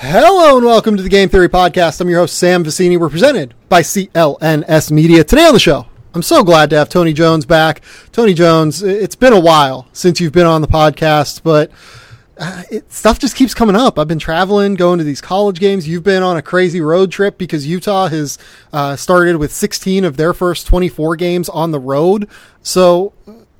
Hello and welcome to the Game Theory Podcast. I'm your host, Sam Vecenie. We're presented by CLNS Media. Today on the show, I'm so glad to have Tony Jones back. Tony Jones, it's been a while since you've been on the podcast, but uh, it, stuff just keeps coming up. I've been traveling, going to these college games. You've been on a crazy road trip because Utah has uh, started with 16 of their first 24 games on the road. So,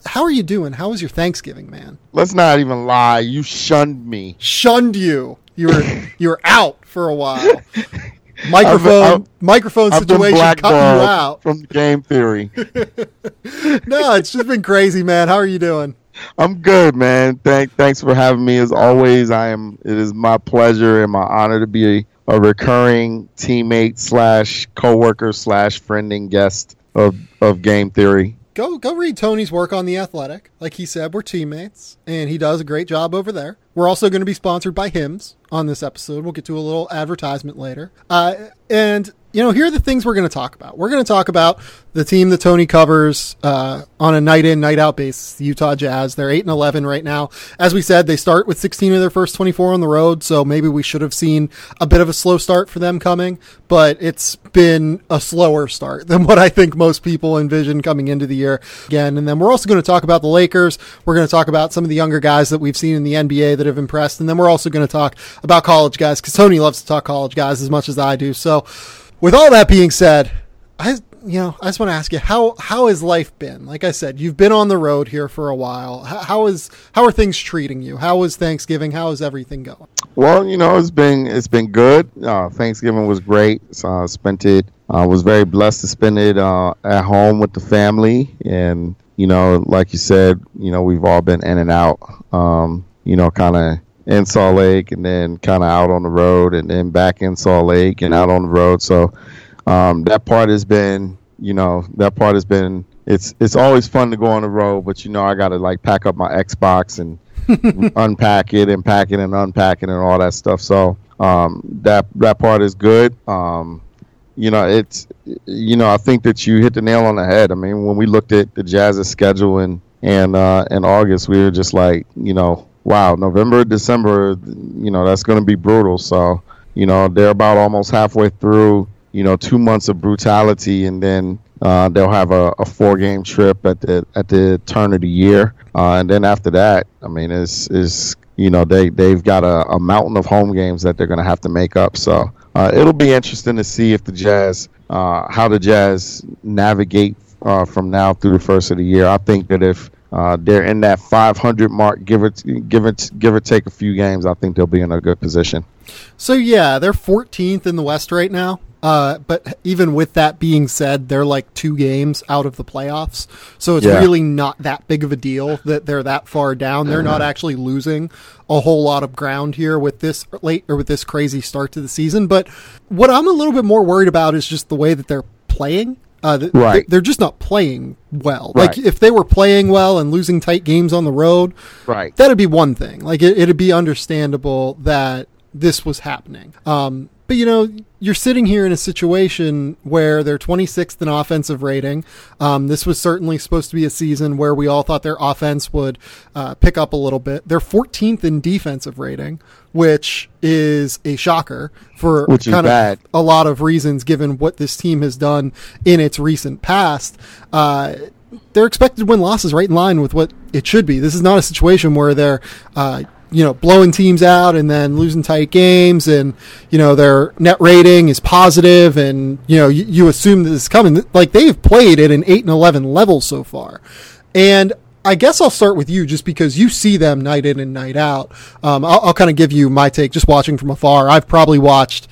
how are you doing? How was your Thanksgiving, man? Let's not even lie. You shunned me. Shunned you. You were you were out for a while. Microphone I've, I've, microphone I've situation cut you out from game theory. no, it's just been crazy, man. How are you doing? I'm good, man. Thank, thanks for having me. As always, I am. It is my pleasure and my honor to be a, a recurring teammate slash coworker slash friending guest of of Game Theory go go read Tony's work on the Athletic. Like he said, we're teammates, and he does a great job over there. We're also going to be sponsored by Hims on this episode. We'll get to a little advertisement later. Uh, and you know, here are the things we're going to talk about. We're going to talk about the team that Tony covers uh, on a night in, night out basis, the Utah Jazz. They're 8 and 11 right now. As we said, they start with 16 of their first 24 on the road, so maybe we should have seen a bit of a slow start for them coming, but it's been a slower start than what I think most people envision coming into the year again. And then we're also going to talk about the Lakers. We're going to talk about some of the younger guys that we've seen in the NBA that have impressed. And then we're also going to talk about college guys because Tony loves to talk college guys as much as I do. So, with all that being said, I you know I just want to ask you how how has life been? Like I said, you've been on the road here for a while. How, how is how are things treating you? How was Thanksgiving? How is everything going? Well, you know it's been it's been good. Uh, Thanksgiving was great. So I spent it. I was very blessed to spend it uh, at home with the family, and you know, like you said, you know we've all been in and out. Um, you know, kind of in Salt Lake and then kind of out on the road and then back in Salt Lake and out on the road. So um, that part has been, you know, that part has been. It's it's always fun to go on the road, but you know I got to like pack up my Xbox and unpack it and pack it and unpack it and all that stuff. So um, that that part is good. Um, you know, it's you know I think that you hit the nail on the head. I mean, when we looked at the Jazz's schedule in and uh, in August, we were just like, you know, wow, November, December, you know, that's going to be brutal. So, you know, they're about almost halfway through, you know, two months of brutality, and then uh, they'll have a, a four game trip at the at the turn of the year, uh, and then after that, I mean, it's is you know they they've got a, a, mountain of home games that they're going to have to make up. So uh, it'll be interesting to see if the Jazz, uh, how the Jazz navigate uh, from now through the first of the year. I think that if uh, they're in that 500 mark, give it, give it, give it, take a few games. I think they'll be in a good position. So yeah, they're 14th in the West right now. Uh, but even with that being said, they're like two games out of the playoffs, so it's yeah. really not that big of a deal that they're that far down. They're not actually losing a whole lot of ground here with this late or with this crazy start to the season. But what I'm a little bit more worried about is just the way that they're playing. Uh, th- right. They're just not playing well. Right. Like if they were playing well and losing tight games on the road, right, that'd be one thing. Like it, would be understandable that this was happening. Um, but you know, you're sitting here in a situation where they're 26th in offensive rating. Um, this was certainly supposed to be a season where we all thought their offense would uh, pick up a little bit. They're 14th in defensive rating, which is a shocker for which kind of bad. a lot of reasons, given what this team has done in its recent past. Uh, they're expected to win losses right in line with what it should be. This is not a situation where they're uh, you know, blowing teams out and then losing tight games, and you know their net rating is positive, and you know you, you assume that is coming. Like they've played at an eight and eleven level so far, and I guess I'll start with you just because you see them night in and night out. Um, I'll, I'll kind of give you my take just watching from afar. I've probably watched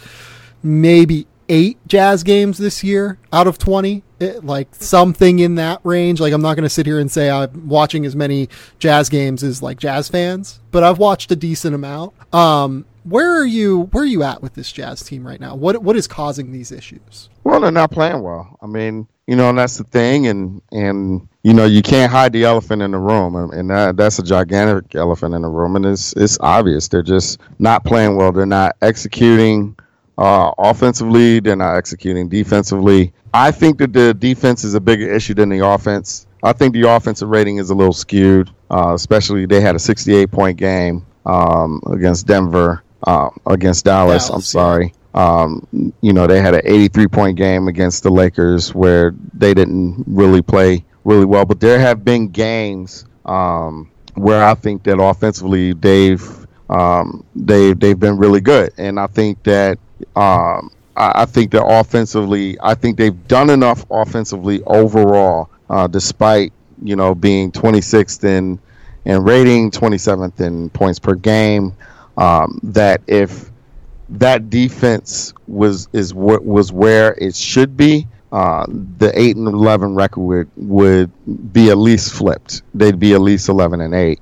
maybe eight Jazz games this year out of 20, it, like something in that range. Like, I'm not going to sit here and say I'm watching as many Jazz games as like Jazz fans, but I've watched a decent amount. Um, where are you? Where are you at with this Jazz team right now? What what is causing these issues? Well, they're not playing well. I mean, you know, and that's the thing, and and you know, you can't hide the elephant in the room, and that, that's a gigantic elephant in the room, and it's it's obvious. They're just not playing well. They're not executing uh, offensively, they're not executing defensively. I think that the defense is a bigger issue than the offense. I think the offensive rating is a little skewed, uh, especially they had a 68 point game um, against Denver. uh, against Dallas. Dallas, I'm sorry. Um, you know, they had an 83 point game against the Lakers where they didn't really play really well. But there have been games um, where I think that offensively they've um, they they've been really good, and I think that um, I, I think that offensively, I think they've done enough offensively overall, uh, despite you know being 26th in in rating, 27th in points per game. Um, that if that defense was is what was where it should be, uh, the eight and eleven record would, would be at least flipped. They'd be at least eleven and 8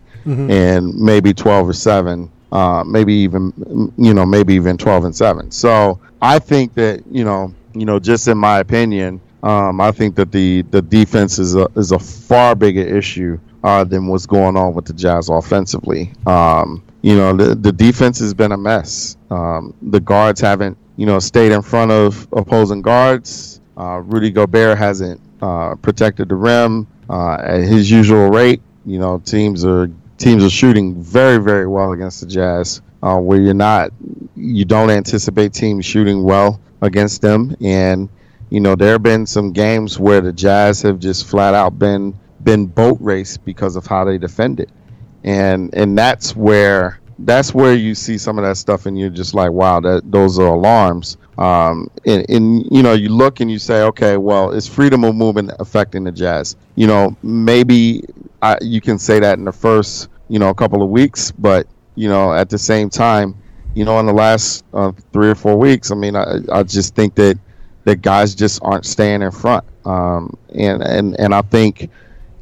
and maybe twelve or seven, uh, maybe even you know maybe even twelve and seven. So I think that you know you know just in my opinion, um, I think that the the defense is a is a far bigger issue uh, than what's going on with the Jazz offensively. Um, you know the the defense has been a mess. Um, the guards haven't you know stayed in front of opposing guards. Uh, Rudy Gobert hasn't uh, protected the rim uh, at his usual rate. You know, teams are teams are shooting very, very well against the Jazz. Uh, where you're not, you don't anticipate teams shooting well against them, and you know there have been some games where the Jazz have just flat out been been boat race because of how they defended, and and that's where that's where you see some of that stuff, and you're just like, wow, that those are alarms. Um, and, and you know, you look and you say, okay, well, is freedom of movement affecting the Jazz? You know, maybe I, you can say that in the first, you know, a couple of weeks, but you know, at the same time, you know, in the last uh, three or four weeks, I mean, I, I just think that that guys just aren't staying in front, um, and and and I think,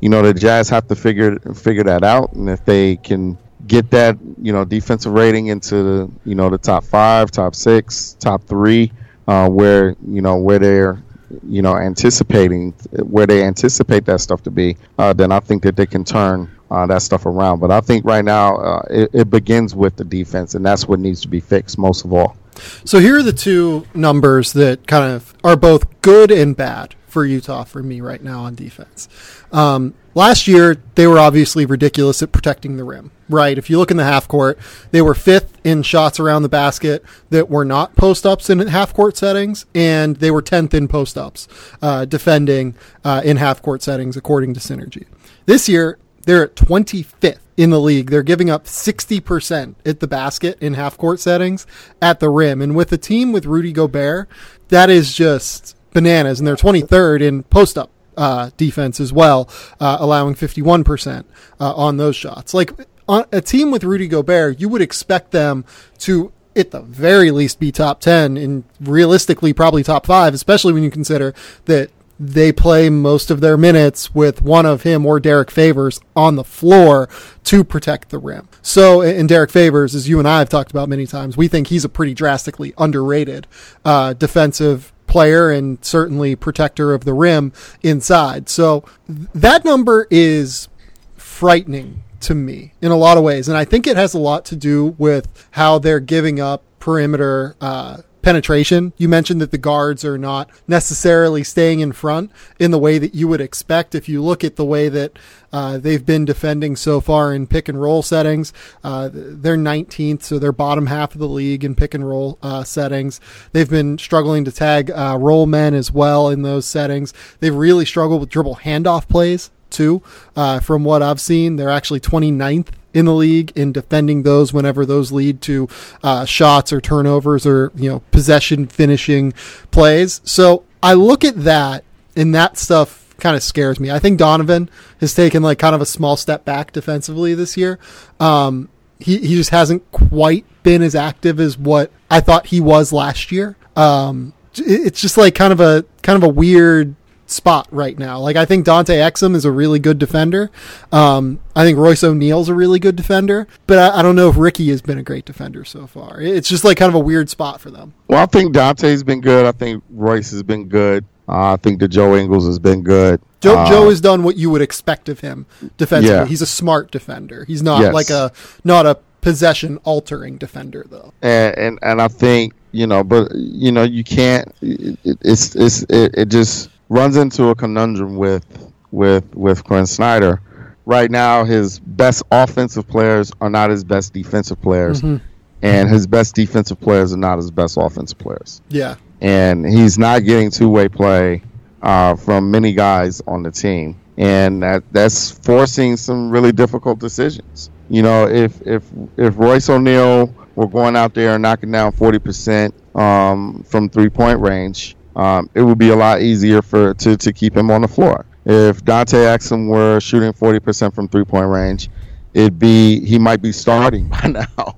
you know, the Jazz have to figure figure that out, and if they can get that you know defensive rating into the you know the top five, top six, top three, uh, where you know where they're you know anticipating where they anticipate that stuff to be, uh, then I think that they can turn uh, that stuff around. But I think right now uh, it, it begins with the defense, and that's what needs to be fixed most of all. So here are the two numbers that kind of are both good and bad for Utah for me right now on defense. Um, last year, they were obviously ridiculous at protecting the rim, right? If you look in the half court, they were fifth in shots around the basket that were not post ups in half court settings, and they were 10th in post ups uh, defending uh, in half court settings, according to Synergy. This year, they're at 25th in the league. They're giving up 60% at the basket in half court settings at the rim. And with a team with Rudy Gobert, that is just bananas. And they're 23rd in post up uh, defense as well, uh, allowing 51% uh, on those shots. Like on a team with Rudy Gobert, you would expect them to at the very least be top 10 and realistically probably top 5 especially when you consider that they play most of their minutes with one of him or Derek Favors on the floor to protect the rim. So, and Derek Favors, as you and I have talked about many times, we think he's a pretty drastically underrated uh, defensive player and certainly protector of the rim inside. So that number is frightening to me in a lot of ways. And I think it has a lot to do with how they're giving up perimeter uh, penetration. You mentioned that the guards are not necessarily staying in front in the way that you would expect if you look at the way that uh, they've been defending so far in pick and roll settings. Uh, they're 19th, so they're bottom half of the league in pick and roll uh, settings. They've been struggling to tag uh, roll men as well in those settings. They've really struggled with dribble handoff plays too. Uh, from what I've seen, they're actually 29th in the league in defending those whenever those lead to uh, shots or turnovers or you know possession finishing plays. So I look at that and that stuff kind of scares me. I think Donovan has taken like kind of a small step back defensively this year. Um, he he just hasn't quite been as active as what I thought he was last year. Um, it's just like kind of a kind of a weird spot right now. Like I think Dante Exum is a really good defender. Um, I think Royce O'Neale's a really good defender, but I, I, don't know if Ricky has been a great defender so far. It's just like kind of a weird spot for them. Well, I think Dante's been good. I think Royce has been good. Uh, I think that Joe Ingles has been good. Joe, uh, Joe has done what you would expect of him defensively. Yeah. He's a smart defender. He's not yes. like a not a possession altering defender though. And, and and I think you know, but you know, you can't. It, it's it's it, it just runs into a conundrum with with with Quin Snyder. Right now, his best offensive players are not his best defensive players, mm-hmm. and his best defensive players are not his best offensive players. Yeah. And he's not getting two way play uh, from many guys on the team, and that that's forcing some really difficult decisions. You know, if if if Royce O'Neale were going out there and knocking down forty percent um, from three point range, um, it would be a lot easier for to, to keep him on the floor. If Dante Exum were shooting forty percent from three point range, it'd be he might be starting by now.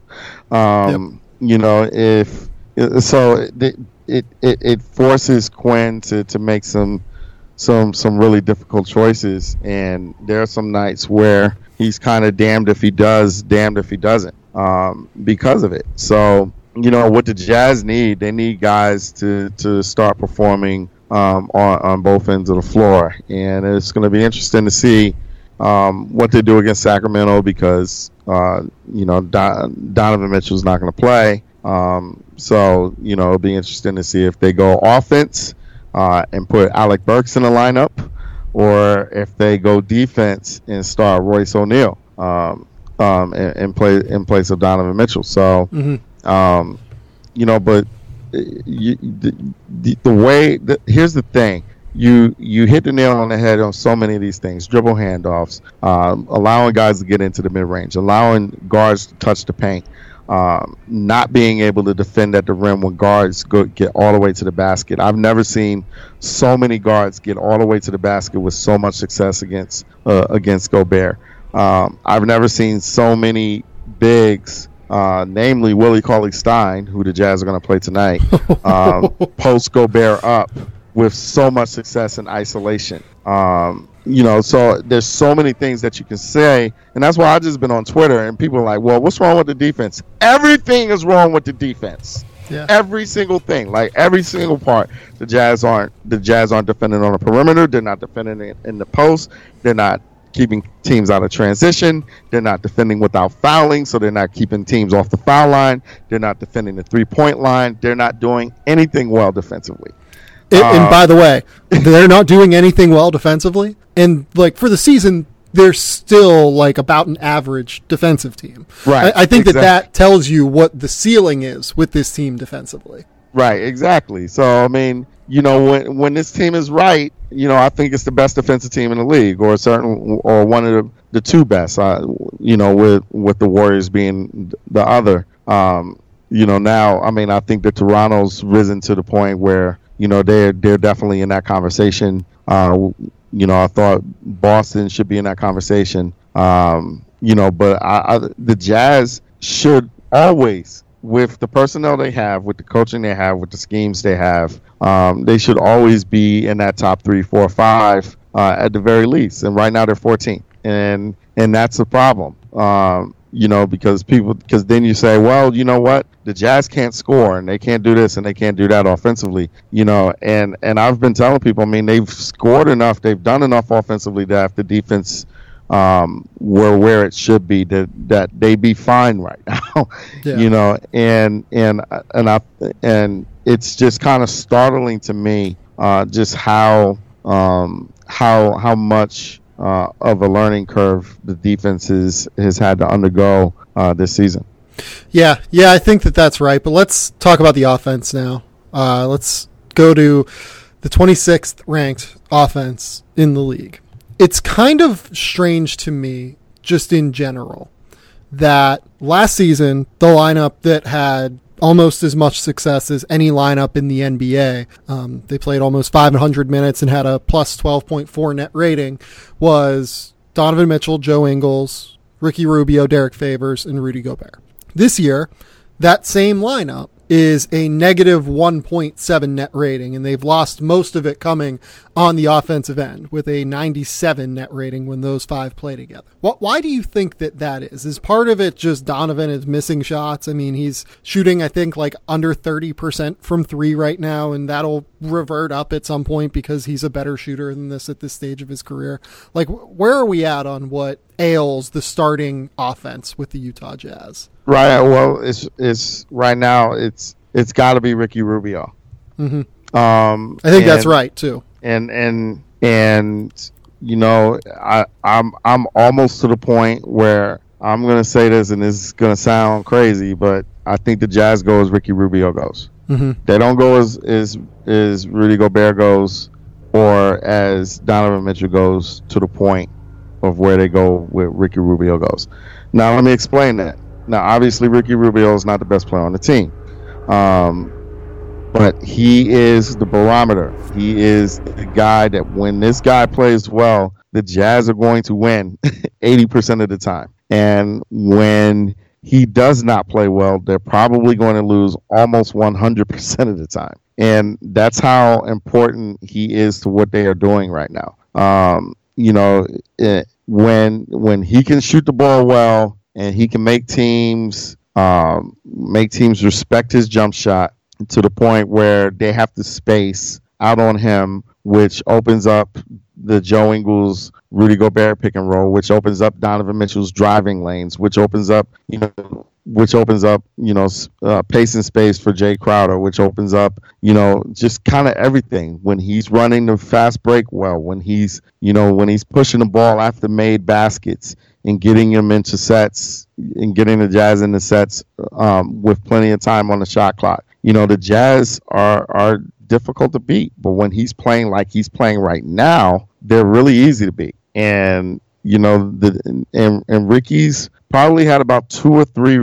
Um, yep. You know, if so, it, it it it forces Quin to to make some some some really difficult choices, and there are some nights where he's kind of damned if he does, damned if he doesn't, um, because of it. So you know what the Jazz need, they need guys to to start performing um, on on both ends of the floor, and it's going to be interesting to see um, what they do against Sacramento because uh, you know Don, Donovan Mitchell's not going to play. Um, so you know it'll be interesting to see if they go offense uh, and put Alec Burks in the lineup, or if they go defense and start Royce O'Neale um, um, in, in, play in place of Donovan Mitchell. So mm-hmm. Um, you know, but uh, you, the, the, the way the, here's the thing. You you hit the nail on the head on so many of these things dribble handoffs um, allowing guys to get into the mid-range allowing guards to touch the paint um, not being able to defend at the rim when guards go, get all the way to the basket. I've never seen so many guards get all the way to the basket with so much success against uh, against gobert. Um, i've never seen so many bigs uh, namely Willie Cauley Stein, who the Jazz are going to play tonight, um, post Gobert up with so much success in isolation. Um, you know, so there's so many things that you can say, and that's why I just been on Twitter, and people are like, "Well, what's wrong with the defense?" Everything is wrong with the defense. Yeah. Every single thing, like every single part, the Jazz aren't the Jazz aren't defending on the perimeter. They're not defending in the post. They're not keeping teams out of transition. They're not defending without fouling, so they're not keeping teams off the foul line. They're not defending the three point line. They're not doing anything well defensively. It, uh, and by the way, they're not doing anything well defensively. And like for the season, they're still like about an average defensive team. Right. I, I think exactly. that that tells you what the ceiling is with this team defensively. Right. Exactly. So I mean, you know, when when this team is right, you know, I think it's the best defensive team in the league, or certain, or one of the, the two best. Uh, you know, with with the Warriors being the other. Um, you know, now I mean, I think that Toronto's risen to the point where you know they're they're definitely in that conversation. Uh, you know, I thought Boston should be in that conversation. Um, you know, but I, I, the Jazz should always, with the personnel they have, with the coaching they have, with the schemes they have, um, they should always be in that top three, four, five uh, at the very least. And right now they're 14, and and that's a problem. Um, you know, because people, because then you say, well, you know what, the Jazz can't score and they can't do this and they can't do that offensively, you know, and and I've been telling people, I mean, they've scored enough, they've done enough offensively that the defense um, were where it should be, that that they be fine right now, yeah. you know, and and and I and it's just kind of startling to me, uh, just how um, how how much uh, of a learning curve the defense is, has had to undergo uh, this season. Yeah, yeah, I think that that's right. But let's talk about the offense now. Uh, let's go to the 26th ranked offense in the league. It's kind of strange to me, just in general, that last season the lineup that had almost as much success as any lineup in the NBA. Um, they played almost 500 minutes and had a plus 12.4 net rating. Was Donovan Mitchell, Joe Ingles, Ricky Rubio, Derek Favors, and Rudy Gobert. This year, that same lineup is a negative 1.7 net rating, and they've lost most of it coming on the offensive end with a 97 net rating when those five play together. Why do you think that that is? Is part of it just Donovan is missing shots? I mean, he's shooting, I think, like under 30% from three right now, and that'll revert up at some point because he's a better shooter than this at this stage of his career. Like, where are we at on what ails the starting offense with the Utah Jazz? Right. Well, it's it's right now. It's it's got to be Ricky Rubio. Mm-hmm. Um, I think and, that's right too. And and and you know, I I'm I'm almost to the point where I'm gonna say this, and this is gonna sound crazy, but I think the Jazz go as Ricky Rubio goes. Mm-hmm. They don't go as as as Rudy Gobert goes, or as Donovan Mitchell goes to the point of where they go with Ricky Rubio goes. Now let me explain that. Now obviously Ricky Rubio is not the best player on the team, um, but he is the barometer. He is the guy that when this guy plays well, the Jazz are going to win 80% of the time. And when he does not play well, they're probably going to lose almost 100% of the time. And that's how important he is to what they are doing right now. Um, you know, it, when when he can shoot the ball well and he can make teams um, make teams respect his jump shot to the point where they have to space out on him, which opens up the Joe Ingles, Rudy Gobert pick and roll, which opens up Donovan Mitchell's driving lanes, which opens up, you know, which opens up, you know, uh, pace and space for Jae Crowder, which opens up, you know, just kind of everything. When he's running the fast break well, when he's, you know, when he's pushing the ball after made baskets and getting him into sets and getting the Jazz into sets um, with plenty of time on the shot clock. You know, the Jazz are are difficult to beat, but when he's playing like he's playing right now, they're really easy to beat. And you know, the and, and Ricky's probably had about two or three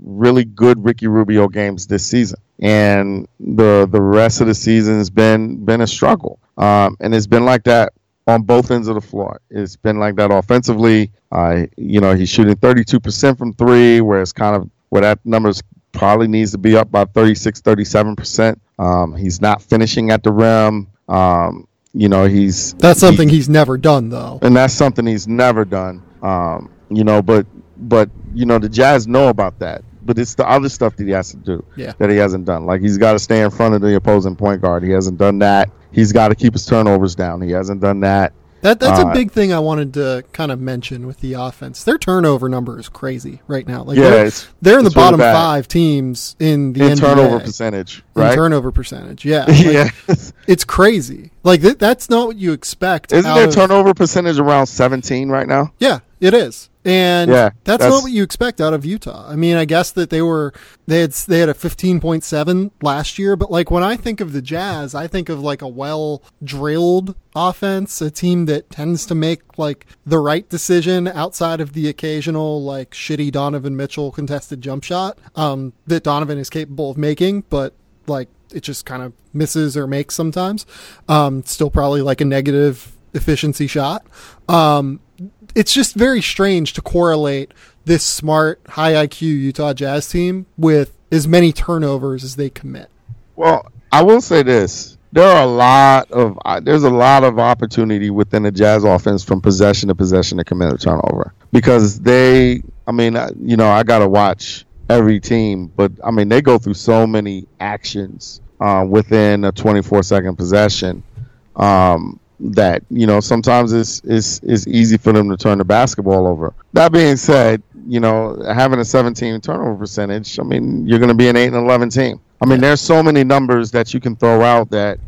really good Ricky Rubio games this season, and the the rest of the season has been been a struggle. Um, and it's been like that on both ends of the floor. It's been like that offensively. Uh, you know, he's shooting 32% from three, where it's kind of where that number's probably needs to be up by 36, 37%. Um, he's not finishing at the rim. Um, you know, he's that's something he, he's never done though, and that's something he's never done. Um, you know, but but you know the Jazz know about that. But it's the other stuff that he has to do yeah. that he hasn't done. Like he's got to stay in front of the opposing point guard. He hasn't done that. He's got to keep his turnovers down. He hasn't done that. That that's uh, a big thing I wanted to kind of mention with the offense. Their turnover number is crazy right now. Like yeah, they're, it's, they're in the it's really bottom bad. five teams in the in NBA. turnover percentage, In right? turnover percentage, yeah, Like, yeah. it's crazy. Like th- that's not what you expect. Isn't their of- turnover percentage around 17 right now? Yeah, it is. And Yeah, that's, that's- not what you expect out of Utah. I mean, I guess that they were they had they had a 15.7 last year, but like when I think of the Jazz, I think of like a well drilled offense, a team that tends to make like the right decision outside of the occasional like shitty Donovan Mitchell contested jump shot um, that Donovan is capable of making, but like it just kind of misses or makes sometimes. Um, still probably like a negative efficiency shot. Um, it's just very strange to correlate this smart, high IQ Utah Jazz team with as many turnovers as they commit. Well, I will say this: there are a lot of uh, there's a lot of opportunity within the Jazz offense from possession to possession to commit a turnover because they, I mean, you know, I gotta watch every team, but I mean, they go through so many actions uh, within a 24 second possession. Um, that you know sometimes it's, it's it's easy for them to turn the basketball over. That being said, you know having a 17 turnover percentage, I mean you're going to be an eight and 11 team. I mean there's so many numbers that you can throw out that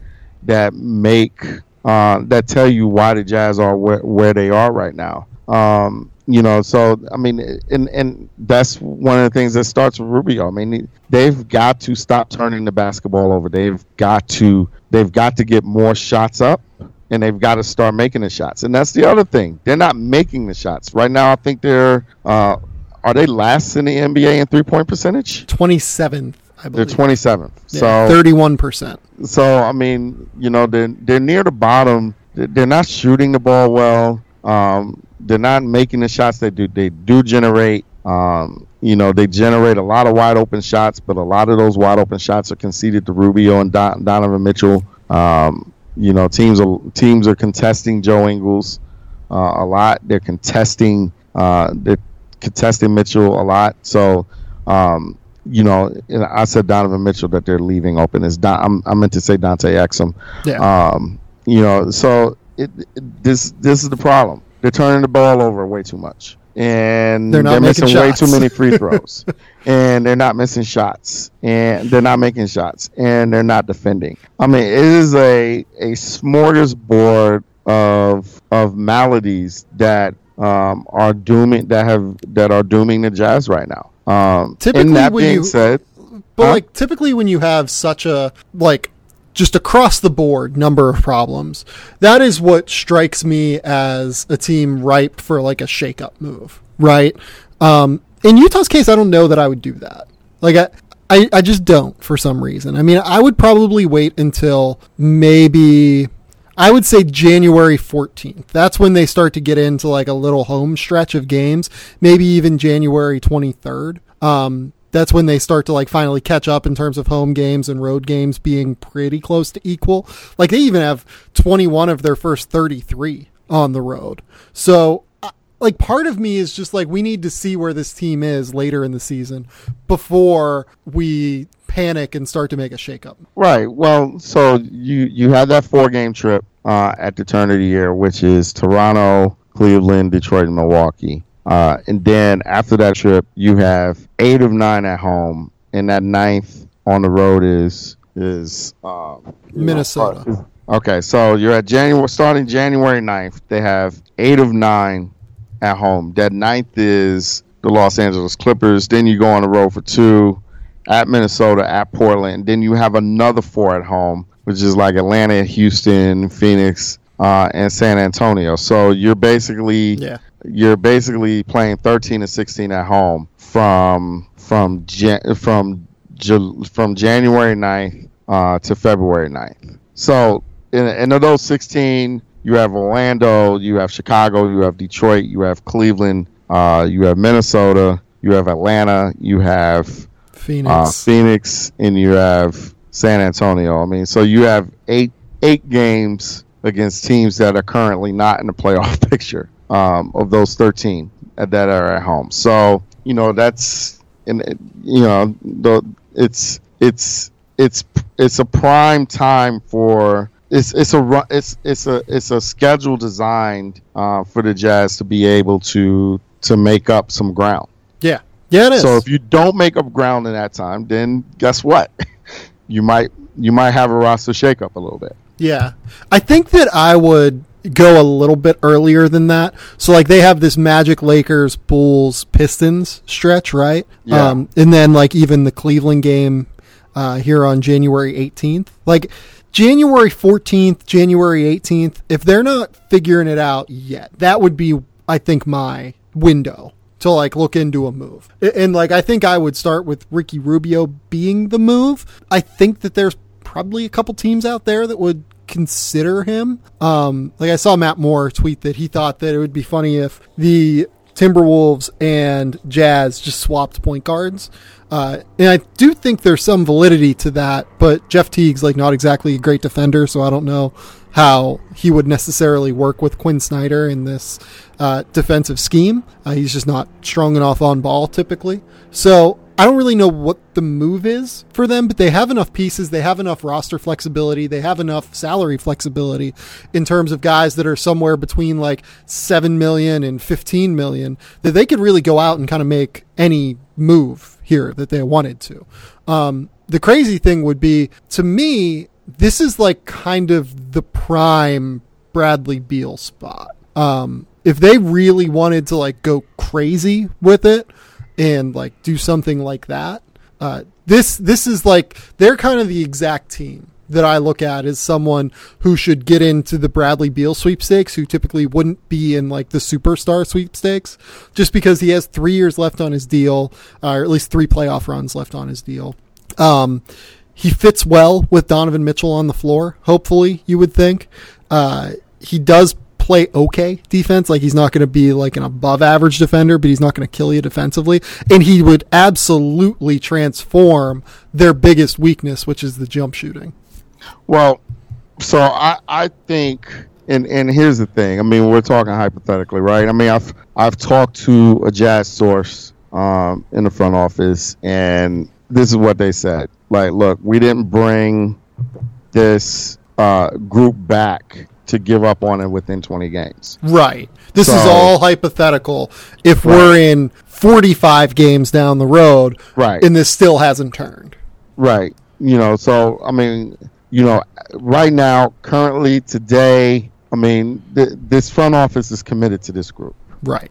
that make uh, that tell you why the Jazz are where, where they are right now. Um, you know, so I mean, and and that's one of the things that starts with Rubio. I mean, they've got to stop turning the basketball over. They've got to they've got to get more shots up and they've got to start making the shots. And that's the other thing. They're not making the shots. Right now, I think they're, uh, are they last in the NBA in three point percentage? 27th, I believe. They're believe. 27th. Yeah, so, 31%. so, I mean, you know, they're, they're near the bottom. They're they're not shooting the ball well. Um, they're not making the shots they do. They do generate, um, you know, they generate a lot of wide open shots, but a lot of those wide open shots are conceded to Rubio and Don, Donovan Mitchell. Um, you know, teams are teams are contesting Joe Ingles uh, a lot. They're contesting uh, they're contesting Mitchell a lot. So, um, you know, and I said Donovan Mitchell that they're leaving open. Is Don, I'm, I meant to say Dante Exum. Yeah. Um, you know, so it, it, this this is the problem. They're turning the ball over way too much, and They're not making missing way too many free throws, and they're not missing shots, and they're not making shots, and they're not defending. I mean, it is a a smorgasbord of of maladies that um, are dooming that have that are dooming the Jazz right now. Um, Typically and that when being you- said, But Huh? like typically when you have such a like just across the board number of problems, that is what strikes me as a team ripe for like a shakeup move, right? Um, in Utah's case, I don't know that I would do that. Like I, I, I just don't for some reason. I mean, I would probably wait until maybe I would say January 14th. That's when they start to get into like a little home stretch of games, maybe even January 23rd. Um, that's when they start to like finally catch up in terms of home games and road games being pretty close to equal. Like they even have 21 of their first 33 on the road. So like part of me is just like we need to see where this team is later in the season before we panic and start to make a shakeup. Right. Well, so you you had that four game trip uh, at the turn of the year, which is Toronto, Cleveland, Detroit, and Milwaukee. Uh, and then after that trip, you have eight of nine at home, and that ninth on the road is is uh, Minnesota. is- Okay, so you're at January starting January 9th. They have eight of nine at home. That ninth is the Los Angeles Clippers. Then you go on the road for two at Minnesota, at Portland. Then you have another four at home, which is like Atlanta, Houston, Phoenix, uh, and San Antonio. So you're basically Yeah. you're basically playing 13 and 16 at home from from Jan- from from January 9th uh, to February 9th. So in, in those 16, you have Orlando, you have Chicago, you have Detroit, you have Cleveland, uh, you have Minnesota, you have Atlanta, you have Phoenix. uh, Phoenix, and you have San Antonio. I mean, so you have eight eight games against teams that are currently not in the playoff picture um, of those thirteen that are at home. So you know that's and you know the it's it's it's it's a prime time for. It's, it's a it's it's a it's a schedule designed uh, for the Jazz to be able to to make up some ground. yeah. Yeah, it is. So if you don't make up ground in that time, then guess what? You might you might have a roster shakeup a little bit. Yeah. I think that I would go a little bit earlier than that. So like they have this Magic Lakers Bulls Pistons stretch, right? Yeah. Um and then like even the Cleveland game uh here on January 18th. Like January 14th, January 18th, if they're not figuring it out yet, that would be I think my window to like look into a move. A- And like I think I would start with Ricky Rubio being the move. I think that there's probably a couple teams out there that would consider him. Um, like I saw Matt Moore tweet that he thought that it would be funny if the Timberwolves and Jazz just swapped point guards. Uh, and I do think there's some validity to that, but Jeff Teague's like not exactly a great defender, so I don't know how he would necessarily work with Quin Snyder in this uh, defensive scheme. Uh, he's just not strong enough on ball typically. So I don't really know what the move is for them, but they have enough pieces. They have enough roster flexibility. They have enough salary flexibility in terms of guys that are somewhere between like 7 million and 15 million that they could really go out and kind of make any move here that they wanted to. Um, the crazy thing would be to me, this is like kind of the prime Bradley Beal spot. Um, if they really wanted to like go crazy with it and like do something like that, uh, this this is like they're kind of the exact team that I look at as someone who should get into the Bradley Beal sweepstakes, who typically wouldn't be in like the superstar sweepstakes, just because he has three years left on his deal, uh, or at least three playoff runs left on his deal. Um, he fits well with Donovan Mitchell on the floor. Hopefully, you would think. Uh, he does play okay defense. Like he's not going to be like an above average defender, but he's not going to kill you defensively. And he would absolutely transform their biggest weakness, which is the jump shooting. Well, so I I think and and here's the thing. I mean, we're talking hypothetically, right? I mean, I've I've talked to a jazz source um, in the front office, and this is what they said. Like, look, we didn't bring this uh, group back to give up on it within 20 games. Right. This is all hypothetical. If we're in 45 games down the road, Right. and this still hasn't turned. Right. You know, so I mean, you know, right now, currently, today, I mean, th- this front office is committed to this group. Right.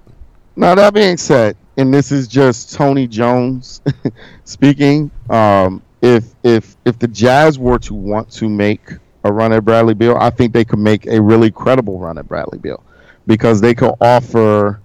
Now that being said, and this is just Tony Jones speaking. Um, if if if the Jazz were to want to make a run at Bradley Beal, I think they could make a really credible run at Bradley Beal because they could offer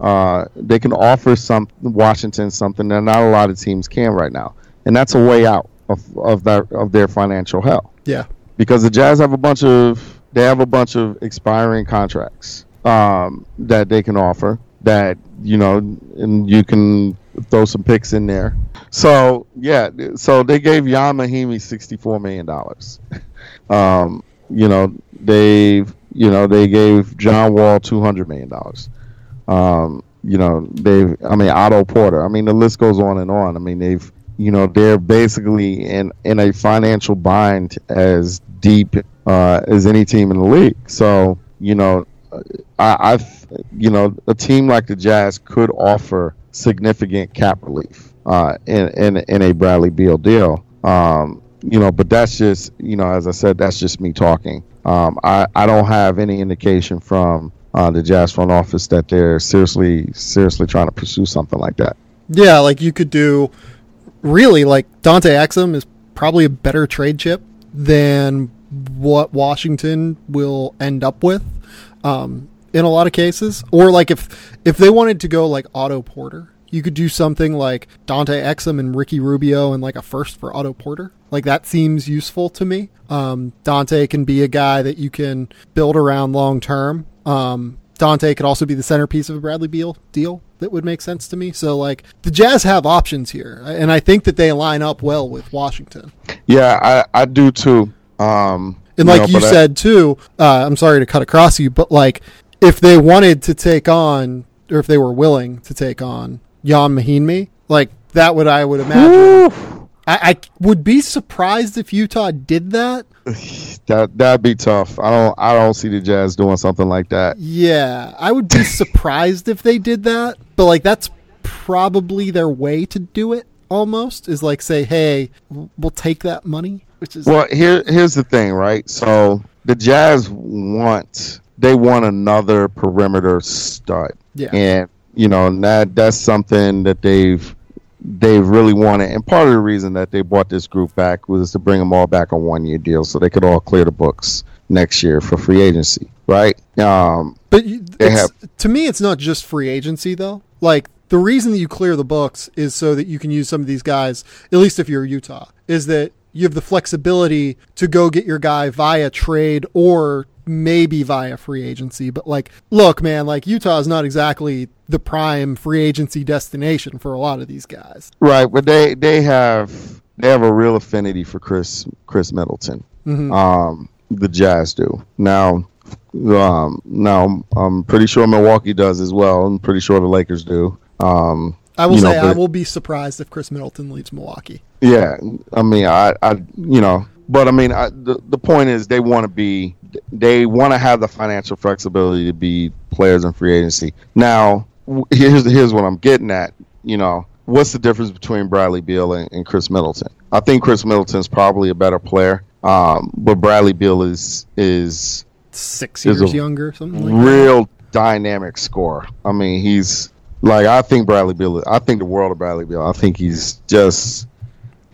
uh, they can offer some Washington something that not a lot of teams can right now, and that's a way out of of their of their financial hell. Yeah. Because the Jazz have a bunch of they have a bunch of expiring contracts um, that they can offer that you know, and you can throw some picks in there. So yeah, so they gave Ian Mahinmi sixty four million dollars. um, you know, they you know they gave John Wall two hundred million dollars. Um, you know, they've I mean Otto Porter. I mean the list goes on and on. I mean they've you know they're basically in in a financial bind as deep uh, as any team in the league. So you know, I, I've you know a team like the Jazz could offer significant cap relief uh, in, in in a Bradley Beal deal. Um, you know, but that's just you know, as I said, that's just me talking. Um, I I don't have any indication from uh, the Jazz front office that they're seriously seriously trying to pursue something like that. Yeah, like you could do really like Dante Exum is probably a better trade chip than what Washington will end up with um, in a lot of cases. Or like if if they wanted to go like Otto Porter, you could do something like Dante Exum and Ricky Rubio and like a first for Otto Porter. Like that seems useful to me. Um, Dante can be a guy that you can build around long term. Um, Dante could also be the centerpiece of a Bradley Beal deal that would make sense to me. So like the Jazz have options here, and I think that they line up well with Washington. Yeah, I, I do too. Um, and like you, know, you said I, too, uh, I'm sorry to cut across you, but like if they wanted to take on, or if they were willing to take on Ian Mahinmi, like that would I would imagine. I, I, would be surprised if Utah did that. that that'd be tough. I don't I don't see the Jazz doing something like that. Yeah, I would be surprised if they did that. But like that's probably their way to do it. Almost is like say, hey, we'll take that money. Which is well, here here's the thing, right? So the Jazz want they want another perimeter stud. Yeah, and you know that that's something that they've they've really wanted. And part of the reason that they brought this group back was to bring them all back on one year deal so they could all clear the books next year for free agency, right? Um, but have, to me, it's not just free agency though. Like the reason that you clear the books is so that you can use some of these guys, at least if you're Utah, is that you have the flexibility to go get your guy via trade or maybe via free agency. But like, look, man, like Utah is not exactly the prime free agency destination for a lot of these guys. Right, but they they have they have a real affinity for Khris Khris Middleton. Mm-hmm. Um, the Jazz do now. Um, now I'm pretty sure Milwaukee does as well. I'm pretty sure the Lakers do. Um, I will say know, I will be surprised if Khris Middleton leaves Milwaukee. Yeah, I mean, I, I, you know, but I mean, I, the the point is they want to be, they want to have the financial flexibility to be players in free agency. Now, here's here's what I'm getting at. You know, what's the difference between Bradley Beal and, and Khris Middleton? I think Khris Middleton's probably a better player, um, but Bradley Beal is is six years younger, something like real that. dynamic scorer. I mean, he's like I think Bradley Beal. I think the world of Bradley Beal. I think he's just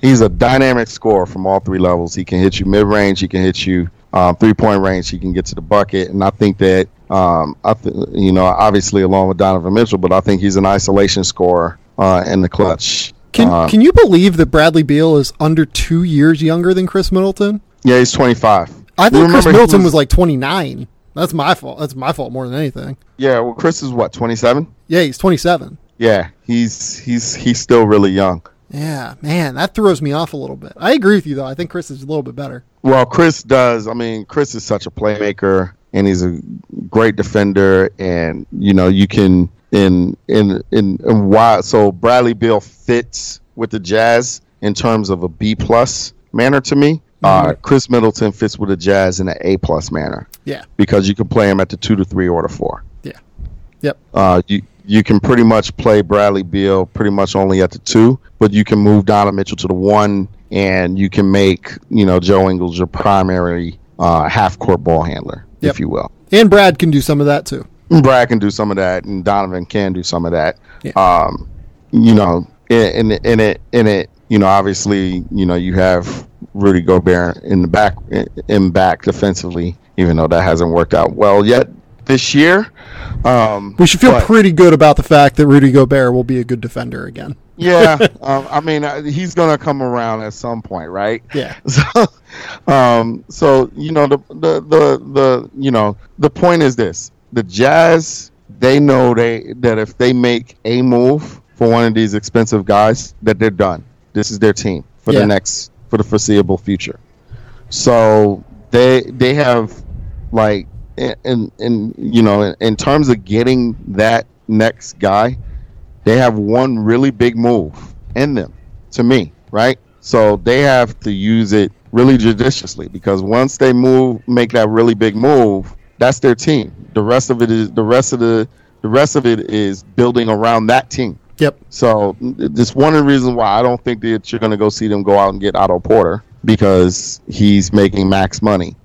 he's a dynamic scorer from all three levels. He can hit you mid range. He can hit you um, three point range. He can get to the bucket, and I think that um, I th- you know obviously along with Donovan Mitchell, but I think he's an isolation scorer uh, in the clutch. Can uh, Can you believe that Bradley Beal is under two years younger than Khris Middleton? Yeah, he's twenty five. I think Khris Middleton was, was like twenty nine. That's my fault. That's my fault more than anything. Yeah, well, Khris is what twenty seven. Yeah, he's twenty seven. Yeah, he's he's he's still really young. Yeah, man, that throws me off a little bit. I agree with you though. I think Khris is a little bit better. Well, Khris does. I mean, Khris is such a playmaker, and he's a great defender, and you know you can in in in, in why. So Bradley Beal fits with the Jazz in terms of a B plus manner to me. Uh, mm-hmm. Uh, Khris Middleton fits with the Jazz in an A plus manner. Yeah, because you can play him at the two to three or the four. Yeah. Yep. Uh, you you can pretty much play Bradley Beal pretty much only at the two, but you can move Donovan Mitchell to the one, and you can make you know Joe Ingles your primary uh, half court ball handler, yep. if you will. And Brad can do some of that too. Brad can do some of that, and Donovan can do some of that. Yeah. Um, you know, in, in in it in it, you know, obviously, you know, you have Rudy Gobert in the back in back defensively, even though that hasn't worked out well yet this year. Um, We should feel but- pretty good about the fact that Rudy Gobert will be a good defender again. yeah, um, I mean, uh, he's gonna come around at some point, right? Yeah. So, um, so you know, the, the the the you know, the point is this: the Jazz, they know they that if they make a move for one of these expensive guys, that they're done. This is their team for Yeah. the next for the foreseeable future. So they they have like in, in you know in, in terms of getting that next guy, they have one really big move in them to me, right? So they have to use it really judiciously because once they move, make that really big move, that's their team. The rest of it is the rest of the the rest of it is building around that team. Yep. So this one of the reasons why I don't think that you're going to go see them go out and get Otto Porter because he's making max money.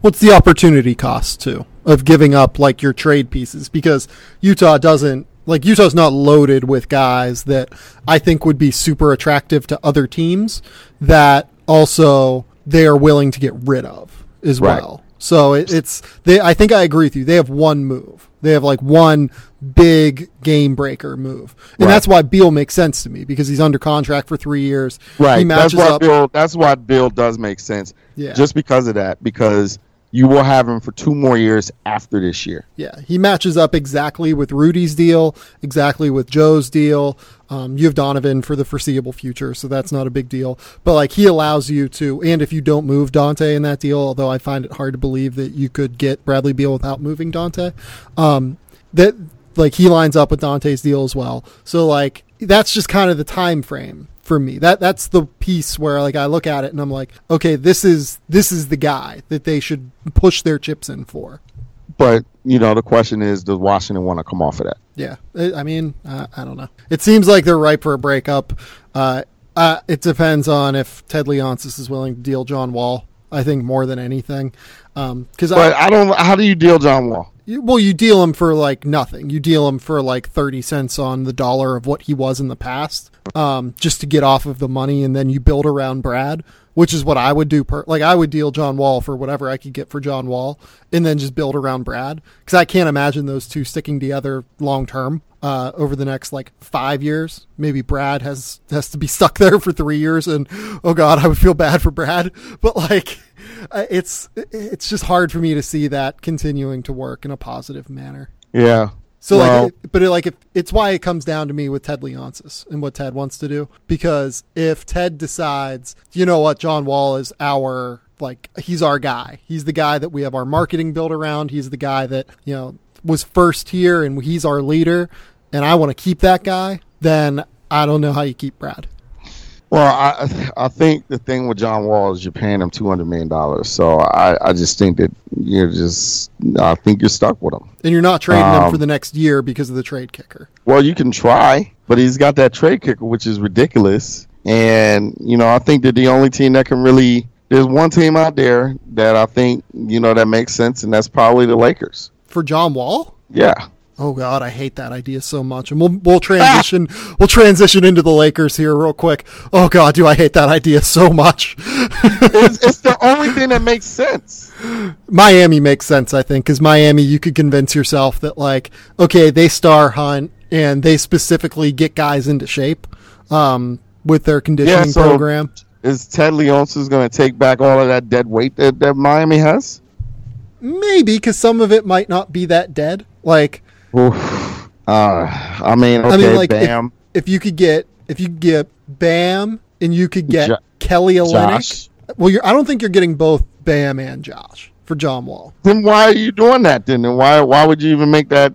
What's the opportunity cost too of giving up like your trade pieces because Utah doesn't like Utah's not loaded with guys that I think would be super attractive to other teams that also they are willing to get rid of as Right. well. So it, it's they. I think I agree with you. They have one move. They have like one big game breaker move, and Right. that's why Beal makes sense to me because he's under contract for three years. he Right. That's why up. Beal. That's why Beal does make sense. Yeah. Just because of that, because you will have him for two more years after this year. Yeah, he matches up exactly with Rudy's deal, exactly with Joe's deal. Um, you have Donovan for the foreseeable future, so that's not a big deal. But like he allows you to, and if you don't move Dante in that deal, although I find it hard to believe that you could get Bradley Beal without moving Dante, um, that like he lines up with Dante's deal as well. So like that's just kind of the time frame for me. That that's the piece where like I look at it and I'm like, okay, this is this is the guy that they should push their chips in for. But you know, the question is, does Washington want to come off of that? Yeah, I I mean, uh, I don't know. It seems like they're ripe for a breakup. Uh, uh, it depends on if Ted Leonsis is willing to deal John Wall. I think more than anything, because But I, I don't. How do you deal John Wall? Well, you deal him for like nothing. You deal him for like thirty cents on the dollar of what he was in the past, um, just to get off of the money, and then you build around Brad, which is what I would do. Per like I would deal John Wall for whatever I could get for John Wall, and then just build around Brad because I can't imagine those two sticking together long term. Uh, over the next like five years, maybe Brad has has to be stuck there for three years, and oh god, I would feel bad for Brad. But like, uh, it's it's just hard for me to see that continuing to work in a positive manner. Yeah. So Well- like, but it, like, if, it's why it comes down to me with Ted Leonsis and what Ted wants to do. Because if Ted decides, you know what, John Wall is our like, he's our guy. He's the guy that we have our marketing built around. He's the guy that you know was first here, and he's our leader. And I want to keep that guy. Then I don't know how you keep Brad. Well, I I think the thing with John Wall is you're paying him two hundred million dollars. So I, I just think that you're just I think you're stuck with him. And you're not trading him Um, for the next year because of the trade kicker. Well, you can try, but he's got that trade kicker, which is ridiculous. And you know, I think that the only team that can really there's one team out there that I think you know that makes sense, and that's probably the Lakers. For John Wall? Yeah. Oh God, I hate that idea so much. And we'll we'll transition we'll transition into the Lakers here real quick. Oh God, do I hate that idea so much? it's, it's the only thing that makes sense. Miami makes sense, I think, because Miami, you could convince yourself that like, okay, they star hunt and they specifically get guys into shape um, with their conditioning Yeah, so- program. Is Ted Leonsis going to take back all of that dead weight that, that Miami has? Maybe because some of it might not be that dead. Like, Oof. Uh, I mean, okay, I mean, like if, Bam, if you could get if you could get Bam and you could get Jo- Kelly Olynyk. Well, you're, I don't think you're getting both Bam and Josh for John Wall. Then why are you doing that? Then and why why would you even make that?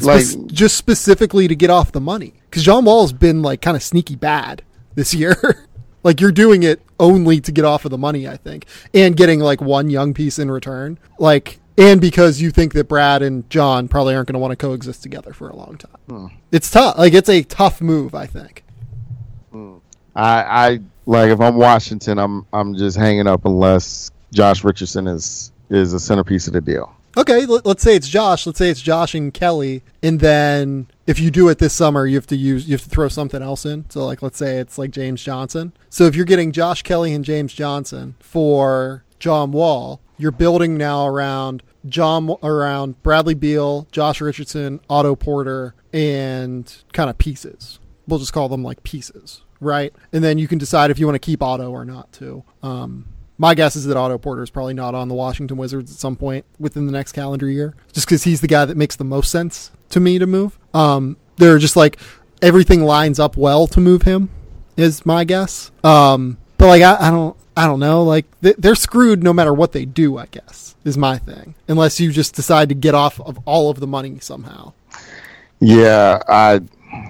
Like, Spec- just specifically to get off the money because John Wall's been like kind of sneaky bad this year. like you're doing it only to get off of the money, I think, and getting like one young piece in return. Like, and because you think that Brad and John probably aren't going to want to coexist together for a long time. Hmm. It's tough. Like it's a tough move, I think. Hmm. I I like if I'm Washington, I'm I'm just hanging up unless Josh Richardson is is a centerpiece of the deal. Okay, let, us say it's Josh. Let's say it's Josh and Kelly, and then if you do it this summer, you have to use you have to throw something else in. So like, let's say it's like James Johnson. So if you're getting Josh Kelly and James Johnson for John Wall, you're building now around John around Bradley Beal, Josh Richardson, Otto Porter, and kind of pieces. We'll just call them like pieces, right? And then you can decide if you want to keep Otto or not too. Um, my guess is that Otto Porter is probably not on the Washington Wizards at some point within the next calendar year, just because he's the guy that makes the most sense to me to move. Um, they're just like everything lines up well to move him, is my guess. Um, but like I, I don't, I don't know. Like they're screwed no matter what they do. I guess is my thing, unless you just decide to get off of all of the money somehow. Yeah, I,